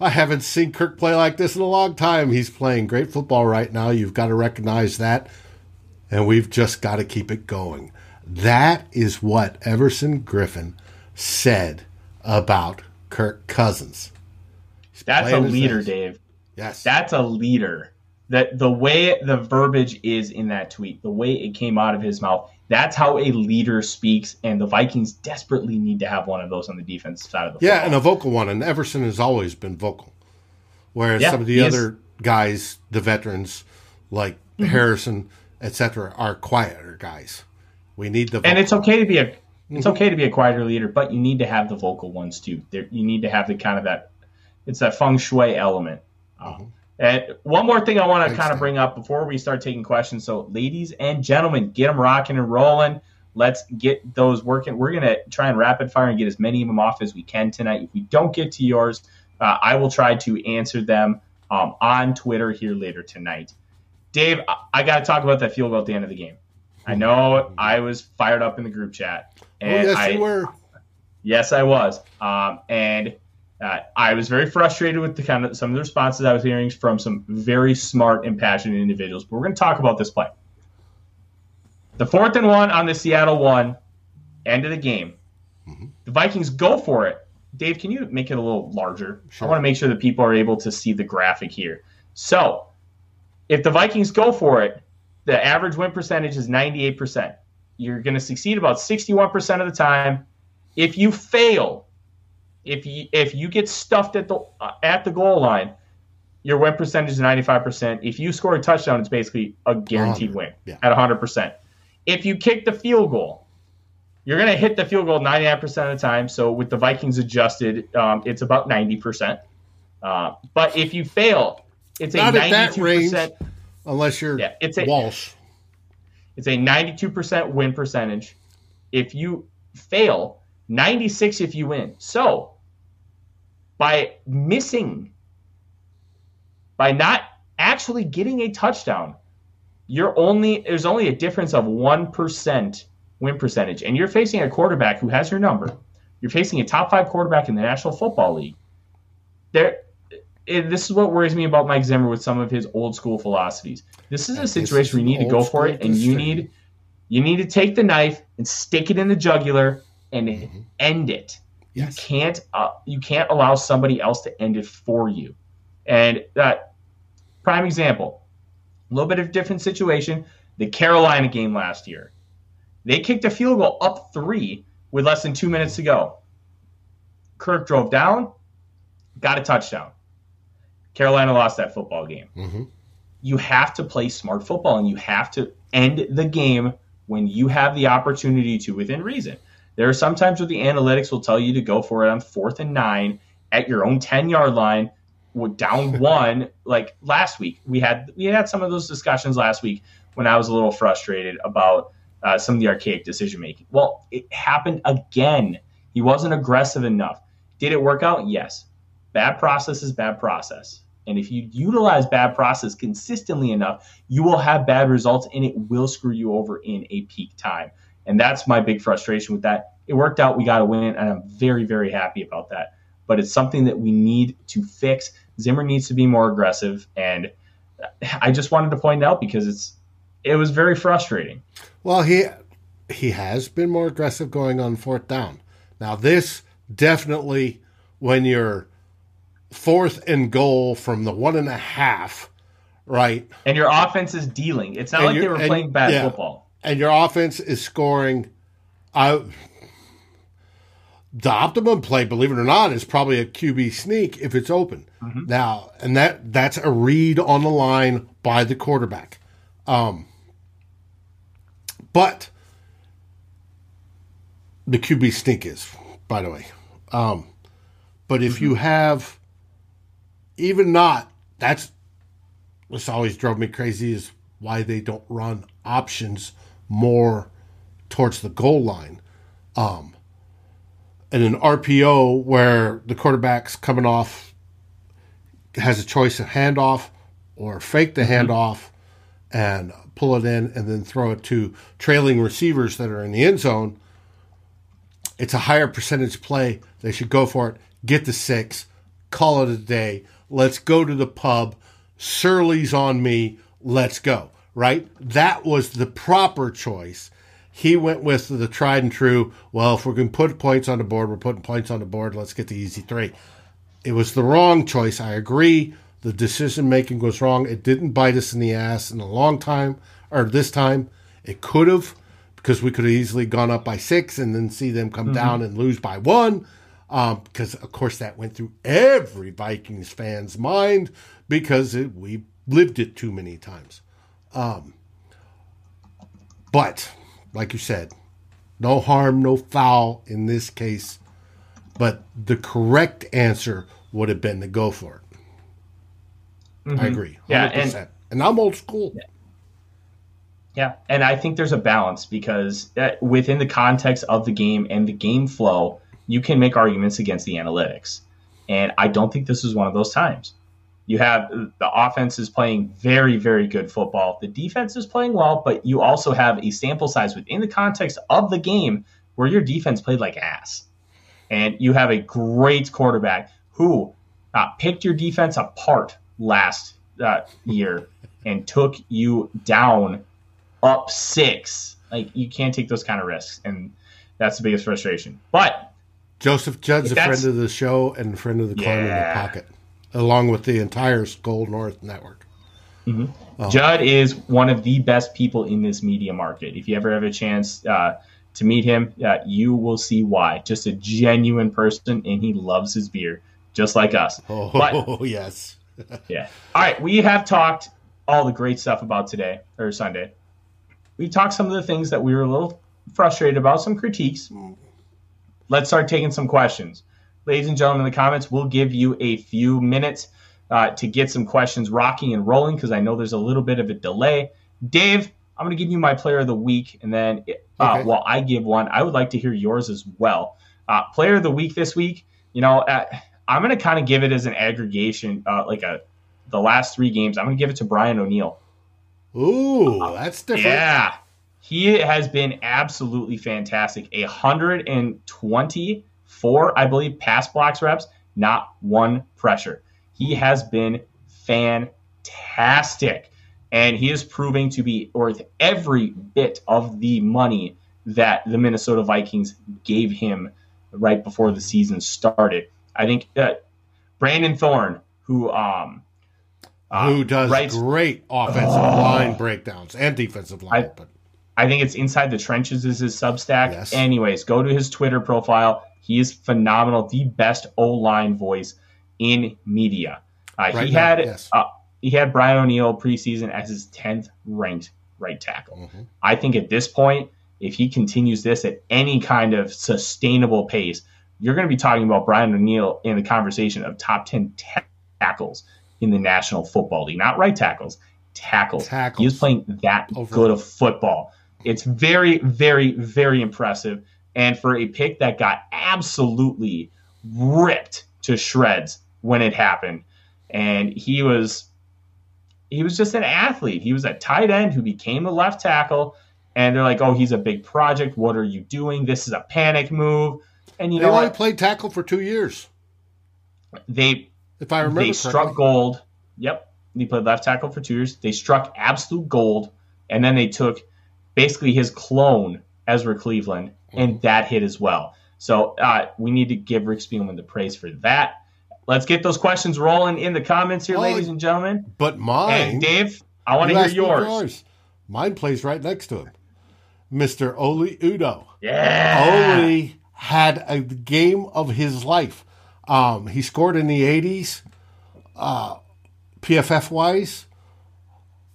Speaker 1: I haven't seen Kirk play like this in a long time. He's playing great football right now. You've got to recognize that. And we've just got to keep it going. That is what Everson Griffen said about Kirk Cousins.
Speaker 2: He's That's a leader, Dave.
Speaker 1: Yes.
Speaker 2: That's a leader. That the way the verbiage is in that tweet, the way it came out of his mouth, that's how a leader speaks, and the Vikings desperately need to have one of those on the defense side of the field.
Speaker 1: yeah, and a vocal one. And Everson has always been vocal, whereas yeah, some of the other is. guys, the veterans like mm-hmm. Harrison, etc., are quieter guys. We need the
Speaker 2: vocal. and it's okay to be a it's mm-hmm. okay to be a quieter leader, but you need to have the vocal ones too. There, you need to have the kind of that it's that feng shui element. Mm-hmm. And one more thing I want to kind of bring up before we start taking questions. So, ladies and gentlemen, get them rocking and rolling. Let's get those working. We're going to try and rapid fire and get as many of them off as we can tonight. If we don't get to yours, uh, I will try to answer them um, on Twitter here later tonight. Dave, I, I got to talk about that field goal at the end of the game. I know I was fired up in the group chat.
Speaker 1: And oh, yes,
Speaker 2: I,
Speaker 1: you were.
Speaker 2: Yes, I was. Um, and uh, I was very frustrated with the kind of some of the responses I was hearing from some very smart and passionate individuals. But we're going to talk about this play. The fourth and one on the Seattle one, end of the game. Mm-hmm. The Vikings go for it. Dave, can you make it a little larger? Sure. I want to make sure that people are able to see the graphic here. So, if the Vikings go for it, the average win percentage is 98%. You're going to succeed about 61% of the time. If you fail, if you if you get stuffed at the uh, at the goal line, your win percentage is 95%. If you score a touchdown, it's basically a guaranteed win yeah. at 100%. If you kick the field goal, you're going to hit the field goal 99% of the time. So with the Vikings adjusted, um, it's about 90%. Uh, but if you fail, It's a
Speaker 1: Not that
Speaker 2: 92%.
Speaker 1: Unless you're
Speaker 2: Yeah, it's a
Speaker 1: Walsh.
Speaker 2: It's a 92% win percentage. If you fail, 96 if you win. So, by missing, by not actually getting a touchdown, you're only there's only a difference of 1% win percentage and you're facing a quarterback who has your number. You're facing a top 5 quarterback in the National Football League. There it, this is what worries me about Mike Zimmer with some of his old school philosophies. This is a situation where you need to go for it, and you need you need to take the knife and stick it in the jugular and
Speaker 1: Mm-hmm.
Speaker 2: end it.
Speaker 1: Yes.
Speaker 2: You can't uh, you can't allow somebody else to end it for you. And that prime example, a little bit of different situation. The Carolina game last year, they kicked a field goal up three with less than two minutes to go. Kirk drove down, got a touchdown. Carolina lost that football game.
Speaker 1: hmm
Speaker 2: You have to play smart football and you have to end the game when you have the opportunity to within reason. There are some times where the analytics will tell you to go for it on fourth and nine at your own 10 yard line with down one like last week. We had we had some of those discussions last week when i was a little frustrated about uh, some of the archaic decision making well it happened again. He wasn't aggressive enough. Did it work out? Yes. Bad process is bad process and if you utilize bad process consistently enough you will have bad results and it will screw you over in a peak time and that's my big frustration with that it worked out we got a win and i'm very very happy about that but it's something that we need to fix. Zimmer needs to be more aggressive, and I just wanted to point out because it's it was very frustrating.
Speaker 1: Well, he he has been more aggressive going on fourth down. Now this definitely when you're fourth and goal from the one and a half, right?
Speaker 2: And your offense is dealing. It's not
Speaker 1: And
Speaker 2: like they were
Speaker 1: and-
Speaker 2: playing bad
Speaker 1: yeah.
Speaker 2: football.
Speaker 1: and your offense is scoring. I the optimum play, believe it or not, is probably a QB sneak if it's open. Now, and that that's a read on the line by the quarterback. Um, but the QB sneak is, by the way. Um, but if you have even not, that's what's always drove me crazy is why they don't run options more towards the goal line. Um, and an RPO where the quarterback's coming off has a choice of handoff or fake the handoff and pull it in and then throw it to trailing receivers that are in the end zone. It's a higher percentage play. They should go for it. Get the six. Call it a day. Let's go to the pub. Surly's on me. Let's go. Right? That was the proper choice. He went with the tried and true. Well, if we're going to put points on the board, we're putting points on the board. Let's get the easy three. It was the wrong choice. I agree. The decision making was wrong. It didn't bite us in the ass in a long time, or this time. It could have, because we could have easily gone up by six and then see them come mm-hmm. down and lose by one. Um, because of course that went through every Vikings fan's mind because it, we lived it too many times. Um, but like you said, no harm, no foul in this case. But the correct answer would have been to go for it. I agree. 100%.
Speaker 2: Yeah, and-
Speaker 1: and, I'm old school.
Speaker 2: Yeah, and I think there's a balance because uh, within the context of the game and the game flow, you can make arguments against the analytics. And I don't think this is one of those times. You have the offense is playing very, very good football. The defense is playing well, but you also have a sample size within the context of the game where your defense played like ass. And you have a great quarterback who uh, picked your defense apart last uh, year and took you down up six. Like you can't take those kind of risks, and that's the biggest frustration. But
Speaker 1: Joseph Judd's a friend of the show and a friend of the Climbing the Pocket, along with the entire Skol North network. Oh.
Speaker 2: Judd is one of the best people in this media market. If you ever have a chance uh, to meet him, uh, you will see why. Just a genuine person, and he loves his beer, just like us.
Speaker 1: Oh,
Speaker 2: But-
Speaker 1: yes.
Speaker 2: Yeah. All right. We have talked all the great stuff about today or Sunday. We talked some of the things that we were a little frustrated about, some critiques. Let's start taking some questions. Ladies and gentlemen, in the comments, we'll give you a few minutes uh, to get some questions rocking and rolling because I know there's a little bit of a delay. Dave, I'm going to give you my player of the week, and then uh, okay. while I give one, I would like to hear yours as well. Uh, player of the week this week, you know, uh, I'm going to kind of give it as an aggregation, uh, like a the last three games. I'm going to give it to Brian O'Neill.
Speaker 1: Ooh, that's different.
Speaker 2: Yeah, he has been absolutely fantastic. A hundred and twenty-four, I believe, pass blocks reps, not one pressure. He has been fantastic, and he is proving to be worth every bit of the money that the Minnesota Vikings gave him right before the season started. I think uh, Brandon Thorn, who um,
Speaker 1: uh, who does writes, great offensive uh, line breakdowns and defensive line. I, but
Speaker 2: I think it's inside the trenches is his Substack. Yes. Anyways, go to his Twitter profile. He is phenomenal, the best O line voice in media. Uh, right he now, had yes. Uh, he had Brian O'Neill preseason as his tenth ranked right tackle. Mm-hmm. I think at this point if he continues this at any kind of sustainable pace, you're going to be talking about Brian O'Neill in the conversation of top 10 tackles in the National Football League. Not right tackles, tackles. tackles. He was playing that Over. good of football. It's very, very, very impressive. And for a pick that got absolutely ripped to shreds when it happened, and he was he was just an athlete. He was a tight end who became a left tackle and they're like, "Oh, he's a big project. What are you doing? This is a panic move." And you know
Speaker 1: they
Speaker 2: know,
Speaker 1: only
Speaker 2: what?
Speaker 1: played tackle for two years.
Speaker 2: They,
Speaker 1: if I remember,
Speaker 2: they struck gold. Yep, he played left tackle for two years. They struck absolute gold, and then they took basically his clone Ezra Cleveland, mm-hmm. and that hit as well. So uh, we need to give Rick Spielman the praise for that. Let's get those questions rolling in the comments here, ladies and gentlemen.
Speaker 1: But mine,
Speaker 2: and Dave, I want to hear yours. yours.
Speaker 1: Mine plays right next to him. Mr. Oli Udoh.
Speaker 2: Yeah.
Speaker 1: Oli had a game of his life. Um, he scored in the 80s, uh, PFF wise,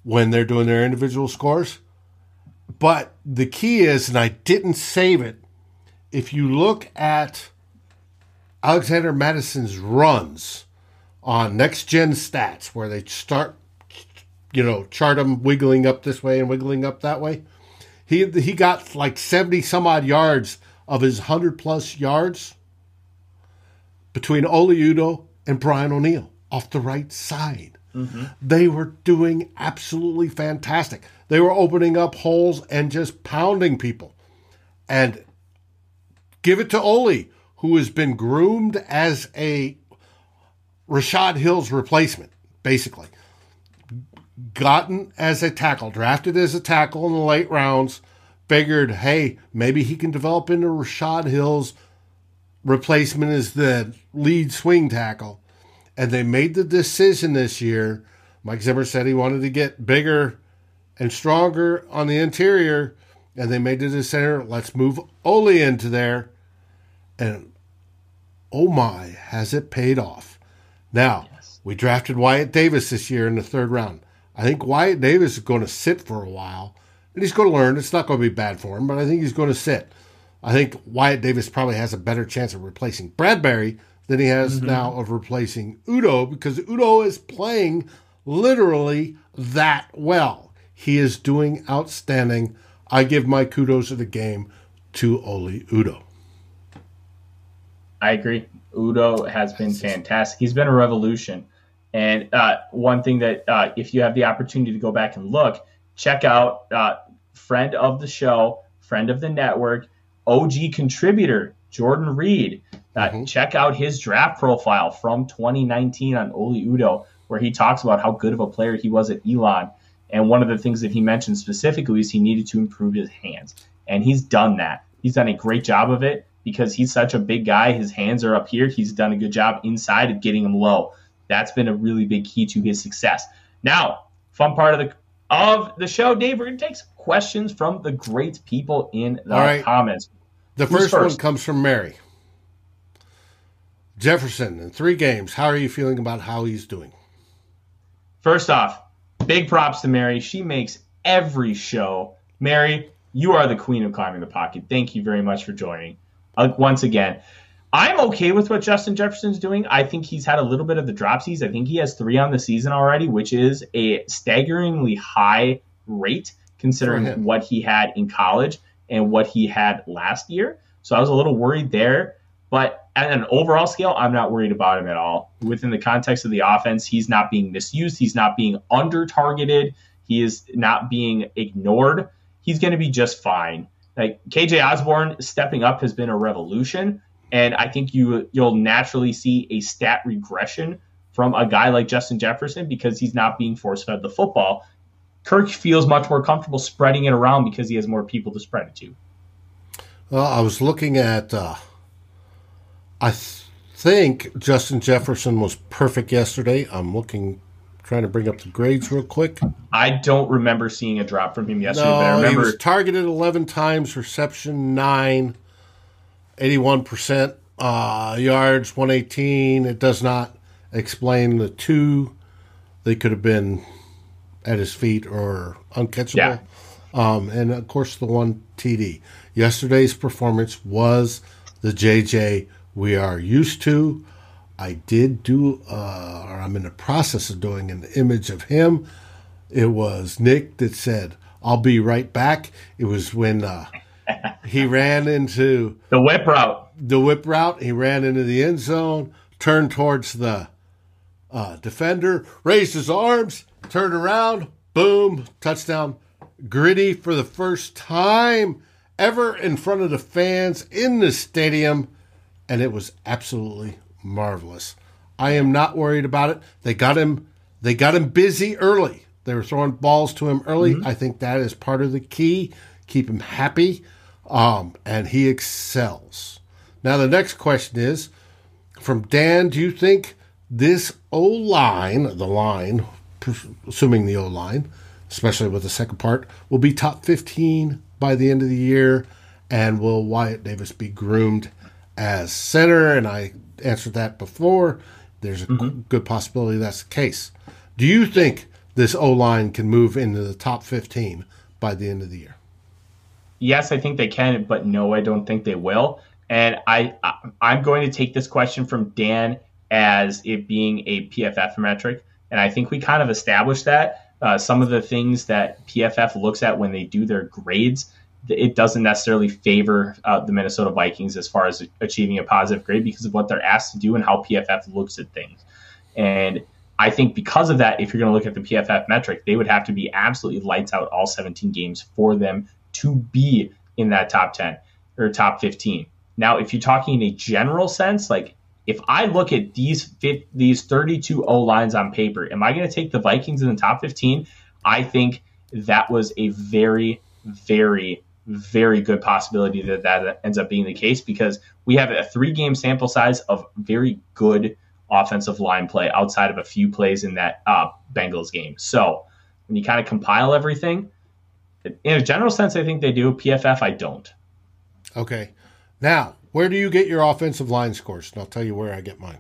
Speaker 1: when they're doing their individual scores. But the key is, and I didn't save it, if you look at Alexander Mattison's runs on next gen stats, where they start, you know, chart them wiggling up this way and wiggling up that way he he got like 70 some odd yards of his 100 plus yards between Oli Udoh and Brian O'Neill off the right side. Mm-hmm. They were doing absolutely fantastic. They were opening up holes and just pounding people. And give it to Oli, who has been groomed as a Rashod Hill's replacement, basically gotten as a tackle, drafted as a tackle in the late rounds, figured, hey, maybe he can develop into Rashod Hill's replacement as the lead swing tackle. And they made the decision this year. Mike Zimmer said he wanted to get bigger and stronger on the interior, and they made the decision let's move Oli into there. And oh my, has it paid off. Now, yes. we drafted Wyatt Davis this year in the third round. I think Wyatt Davis is going to sit for a while, and he's going to learn. It's not going to be bad for him, but I think he's going to sit. I think Wyatt Davis probably has a better chance of replacing Bradberry than he has mm-hmm. now of replacing Udoh because Udoh is playing literally that well. He is doing outstanding. I give my kudos of the game to Oli Udoh.
Speaker 2: I agree. Udoh has been fantastic. He's been a revolution. And uh, one thing that, uh, if you have the opportunity to go back and look, check out uh, friend of the show, friend of the network, OG contributor Jordan Reed. Uh, mm-hmm. Check out his draft profile from 2019 on Oli Udoh, where he talks about how good of a player he was at Elon. And one of the things that he mentioned specifically is he needed to improve his hands. And he's done that. He's done a great job of it because he's such a big guy. His hands are up here. He's done a good job inside of getting them low. That's been a really big key to his success. Now, fun part of the of the show, Dave. We're gonna take some questions from the great people in the right. comments.
Speaker 1: The first, first, one comes from Mary Jefferson in three games. How are you feeling about how he's doing?
Speaker 2: First off, big props to Mary. She makes every show. Mary, you are the queen of climbing the pocket. Thank you very much for joining. Uh, once again, I'm okay with what Justin Jefferson's doing. I think he's had a little bit of the dropsies. I think he has three on the season already, which is a staggeringly high rate considering what he had in college and what he had last year. So I was a little worried there. But at an overall scale, I'm not worried about him at all. Within the context of the offense, he's not being misused. He's not being under targeted. He is not being ignored. He's going to be just fine. Like KJ Osborn stepping up has been a revolution, and I think you you'll naturally see a stat regression from a guy like Justin Jefferson because he's not being force fed the football. Kirk feels much more comfortable spreading it around because he has more people to spread it to.
Speaker 1: Well, I was looking at. Uh, I th- think Justin Jefferson was perfect yesterday. I'm looking, trying to bring up the grades real quick.
Speaker 2: I don't remember seeing a drop from him yesterday. but I
Speaker 1: No, he
Speaker 2: remember
Speaker 1: was targeted 11 times, reception 9, 81%, uh, yards 118. It does not explain the two. They could have been at his feet or uncatchable.
Speaker 2: Yeah.
Speaker 1: Um, and of course, the one TD. Yesterday's performance was the JJ we are used to. I did do, uh, or I'm in the process of doing an image of him. It was Nick that said, I'll be right back. It was when uh, he ran into
Speaker 2: the whip route.
Speaker 1: the whip route. He ran into the end zone, turned towards the uh, defender, raised his arms, turned around, boom, touchdown. Griddy for the first time ever in front of the fans in the stadium, and it was absolutely marvelous. I am not worried about it. They got him. They got him busy early. They were throwing balls to him early. I think that is part of the key. Keep him happy, um, and he excels. Now the next question is from Dan. Do you think this O line, the line, assuming the O line, especially with the second part, will be top fifteen by the end of the year? And will Wyatt Davis be groomed as center? And I answered that before. There's a mm-hmm. good possibility that's the case. Do you think this O line can move into the top 15 by the end of the year?
Speaker 2: Yes, I think they can, but no, I don't think they will. And I, I I'm going to take this question from Dan as it being a PFF metric, and I think we kind of established that uh, some of the things that PFF looks at when they do their grades, it doesn't necessarily favor uh, the Minnesota Vikings as far as achieving a positive grade because of what they're asked to do and how PFF looks at things. And I think because of that, if you're going to look at the PFF metric, they would have to be absolutely lights out all 17 games for them to be in that top 10 or top 15. Now, if you're talking in a general sense, like if I look at these these 32 O lines on paper, am I going to take the Vikings in the top 15? I think that was a very, very, very good possibility that that ends up being the case because we have a three game sample size of very good offensive line play outside of a few plays in that uh, Bengals game. So when you kind of compile everything, in a general sense, I think they do. PFF, I don't.
Speaker 1: Okay. Now, where do you get your offensive line scores? And I'll tell you where I get mine.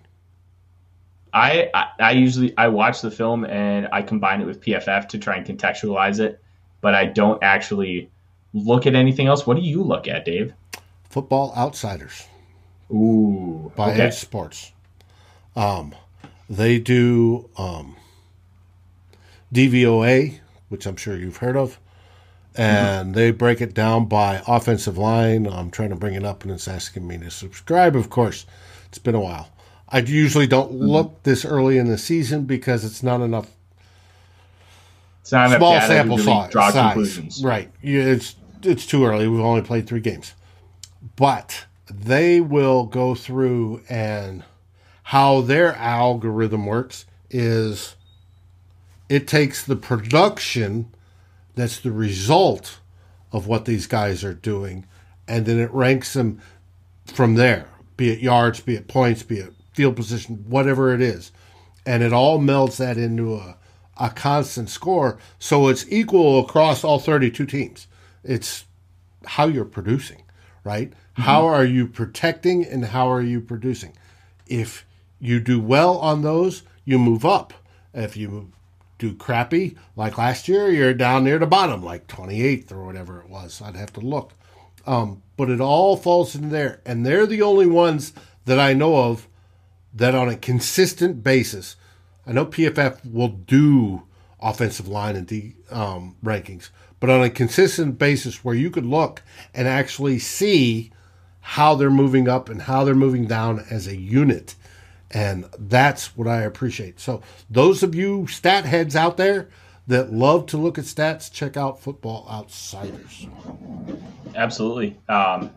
Speaker 2: I, I I usually I watch the film and I combine it with PFF to try and contextualize it, but I don't actually look at anything else. What do you look at, Dave?
Speaker 1: Football Outsiders
Speaker 2: Ooh,
Speaker 1: by
Speaker 2: okay.
Speaker 1: EdjSports. Um, they do um, DVOA, which I'm sure you've heard of, and they break it down by offensive line. I'm trying to bring it up, and it's asking me to subscribe. Of course, it's been a while. I usually don't mm-hmm. look this early in the season because it's not enough
Speaker 2: It's not
Speaker 1: small
Speaker 2: to
Speaker 1: sample
Speaker 2: really
Speaker 1: size,
Speaker 2: draw
Speaker 1: size.
Speaker 2: conclusions.
Speaker 1: Right. It's it's too early. We've only played three games, but they will go through and how their algorithm works is it takes the production that's the result of what these guys are doing, and then it ranks them from there, be it yards, be it points, be it field position, whatever it is. And it all melds that into a, a constant score. So it's equal across all 32 teams. It's how you're producing, right? Mm-hmm. How are you protecting and how are you producing? If you do well on those, you move up. If you do crappy, like last year, you're down near the bottom, like 28th or whatever it was. I'd have to look. Um, but it all falls in there. And they're the only ones that I know of that on a consistent basis, I know PFF will do offensive line and D um, rankings, but on a consistent basis where you could look and actually see how they're moving up and how they're moving down as a unit. And that's what I appreciate. So, those of you stat heads out there that love to look at stats, check out Football Outsiders.
Speaker 2: Absolutely. Um,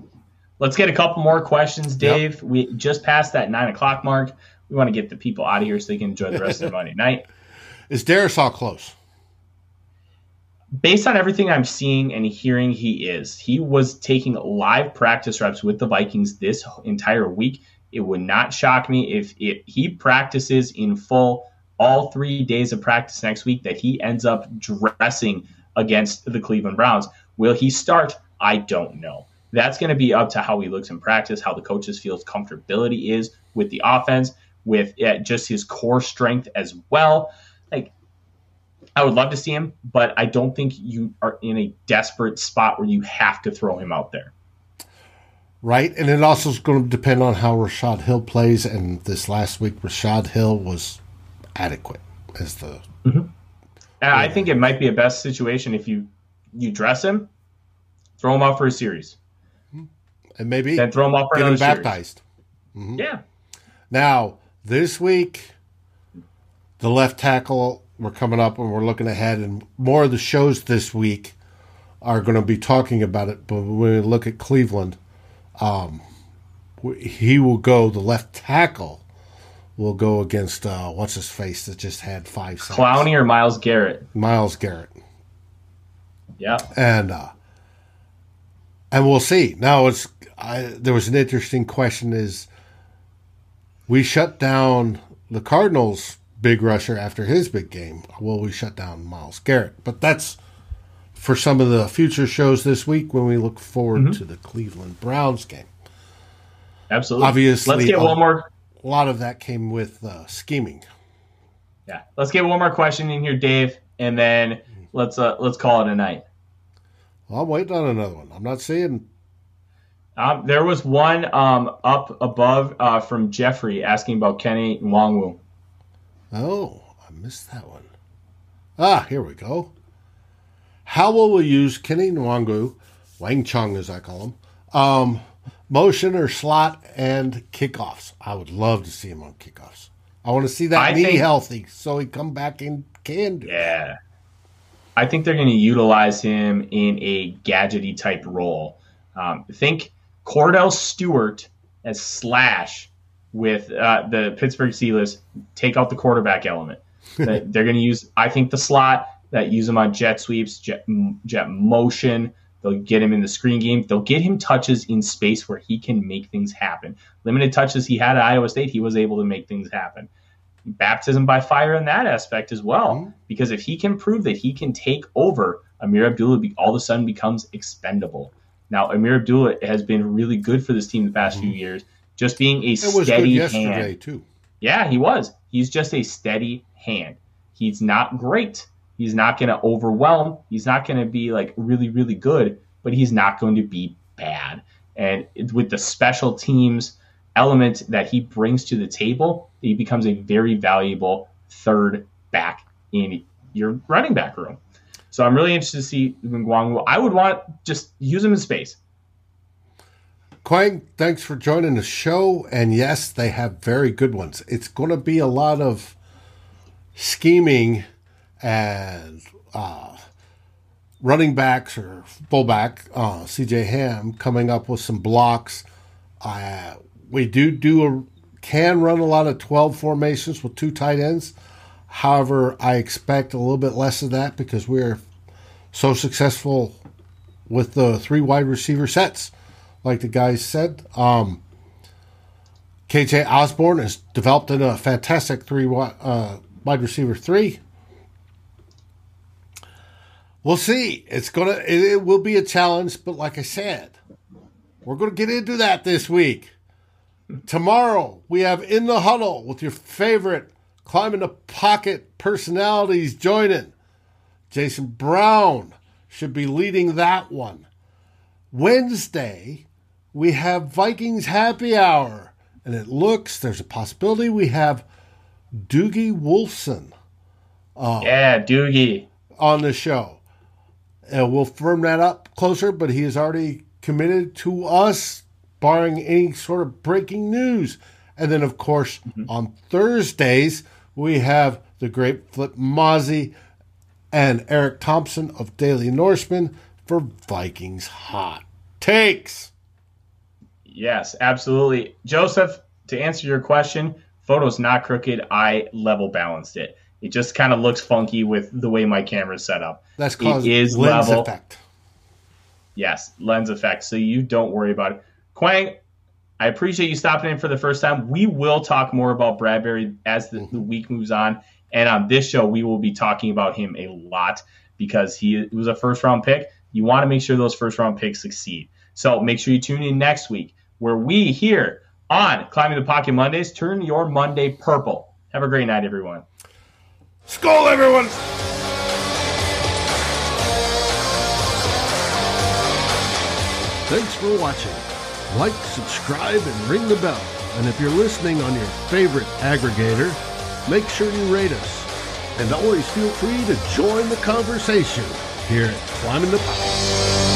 Speaker 2: let's get a couple more questions, Dave. Yep. We just passed that nine o'clock mark. We want to get the people out of here so they can enjoy the rest of their Monday night.
Speaker 1: Is Darrisaw close?
Speaker 2: based on everything I'm seeing and hearing, he is. He was taking live practice reps with the Vikings this entire week. It would not shock me if it, he practices in full all three days of practice next week that he ends up dressing against the Cleveland Browns. Will he start? I don't know. That's going to be up to how he looks in practice, how the coaches feels comfortability is with the offense, with just his core strength as well. Like I would love to see him, but I don't think you are in a desperate spot where you have to throw him out there.
Speaker 1: Right, and it also is going to depend on how Rashod Hill plays. And this last week, Rashod Hill was adequate as the.
Speaker 2: Mm-hmm. Yeah. I think it might be a best situation if you you dress him, throw him out for a series,
Speaker 1: and maybe
Speaker 2: then throw him out for
Speaker 1: get
Speaker 2: him
Speaker 1: baptized.
Speaker 2: Mm-hmm. Yeah.
Speaker 1: Now this week, the left tackle we're coming up and we're looking ahead, and more of the shows this week are going to be talking about it. But when we look at Cleveland, um, he will go. The left tackle will go against uh, what's his face that just had five.
Speaker 2: Sacks. Clowney or Myles Garrett.
Speaker 1: Myles Garrett.
Speaker 2: Yeah,
Speaker 1: and uh, and we'll see. Now it's I, there was an interesting question: is we shut down the Cardinals big rusher after his big game. Will we shut down Myles Garrett? But that's for some of the future shows this week when we look forward mm-hmm. to the Cleveland Browns game.
Speaker 2: Absolutely.
Speaker 1: Obviously,
Speaker 2: let's get one more.
Speaker 1: A lot of that came with uh, scheming.
Speaker 2: Yeah, let's get one more question in here, Dave, and then let's uh, let's call it a night.
Speaker 1: Well, I'm waiting on another one. I'm not seeing.
Speaker 2: Um, there was one um, up above uh, from Jeffrey asking about Kenny Nwangwu.
Speaker 1: Oh, I missed that one. Ah, here we go. How will we use Kenny Nwangwu, Wang Chung as I call him, um, motion or slot and kickoffs? I would love to see him on kickoffs. I want to see that I knee think, healthy so he come back and can do.
Speaker 2: Yeah, I think they're going to utilize him in a gadgety type role. Um, think Kordell Stewart as Slash with uh, the Pittsburgh Steelers take out the quarterback element. they're going to use, I think, the slot that use him on jet sweeps, jet, jet motion. They'll get him in the screen game. They'll get him touches in space where he can make things happen. Limited touches he had at Iowa State, he was able to make things happen. Baptism by fire in that aspect as well, mm-hmm. because if he can prove that he can take over, Ameer Abdullah all of a sudden becomes expendable. Now, Ameer Abdullah has been really good for this team the past mm-hmm. few years just being a it was steady good yesterday hand.
Speaker 1: Too.
Speaker 2: Yeah, he was. He's just a steady hand. He's not great. He's not going to overwhelm. He's not going to be like really, really good, but he's not going to be bad. And with the special teams element that he brings to the table, he becomes a very valuable third back in your running back room. So I'm really interested to see Nwangwu. I would want just use him in space.
Speaker 1: Quang, thanks for joining the show. And yes, they have very good ones. It's going to be a lot of scheming and uh, running backs or fullback, uh, CJ Ham, coming up with some blocks. Uh, we do do a can run a lot of 12 formations with two tight ends. However, I expect a little bit less of that because we're so successful with the three wide receiver sets like the guys said. Um, KJ Osborn has developed in a fantastic three uh, wide receiver three. We'll see. It's gonna. It, it will be a challenge, but like I said, we're gonna get into that this week. Tomorrow we have in the huddle with your favorite climbing the pocket personalities joining. Jason Brown should be leading that one. Wednesday, we have Vikings happy hour. And it looks, there's a possibility we have Doogie Wolfson uh,
Speaker 2: yeah, Doogie.
Speaker 1: on the show. And we'll firm that up closer, but he is already committed to us, barring any sort of breaking news. And then, of course, mm-hmm. on Thursdays, we have the great Flip Mozzie and Eric Thompson of Daily Norseman for Vikings Hot Takes.
Speaker 2: Yes, absolutely. Joseph, to answer your question, photo's not crooked. I level balanced it. It just kind of looks funky with the way my camera's set up.
Speaker 1: That's called lens
Speaker 2: level.
Speaker 1: effect.
Speaker 2: Yes, lens effect. So you don't worry about it. Quang, I appreciate you stopping in for the first time. We will talk more about Bradbury as the, the mm-hmm. week moves on. And on this show, we will be talking about him a lot because he was a first round pick. You want to make sure those first round picks succeed. So make sure you tune in next week where we here on Climbing the Pocket Mondays turn your Monday purple. Have a great night, everyone.
Speaker 1: Skol, everyone!
Speaker 3: Thanks for watching. Like, subscribe, and ring the bell. And if you're listening on your favorite aggregator, make sure you rate us. And always feel free to join the conversation here at Climbing the Pocket.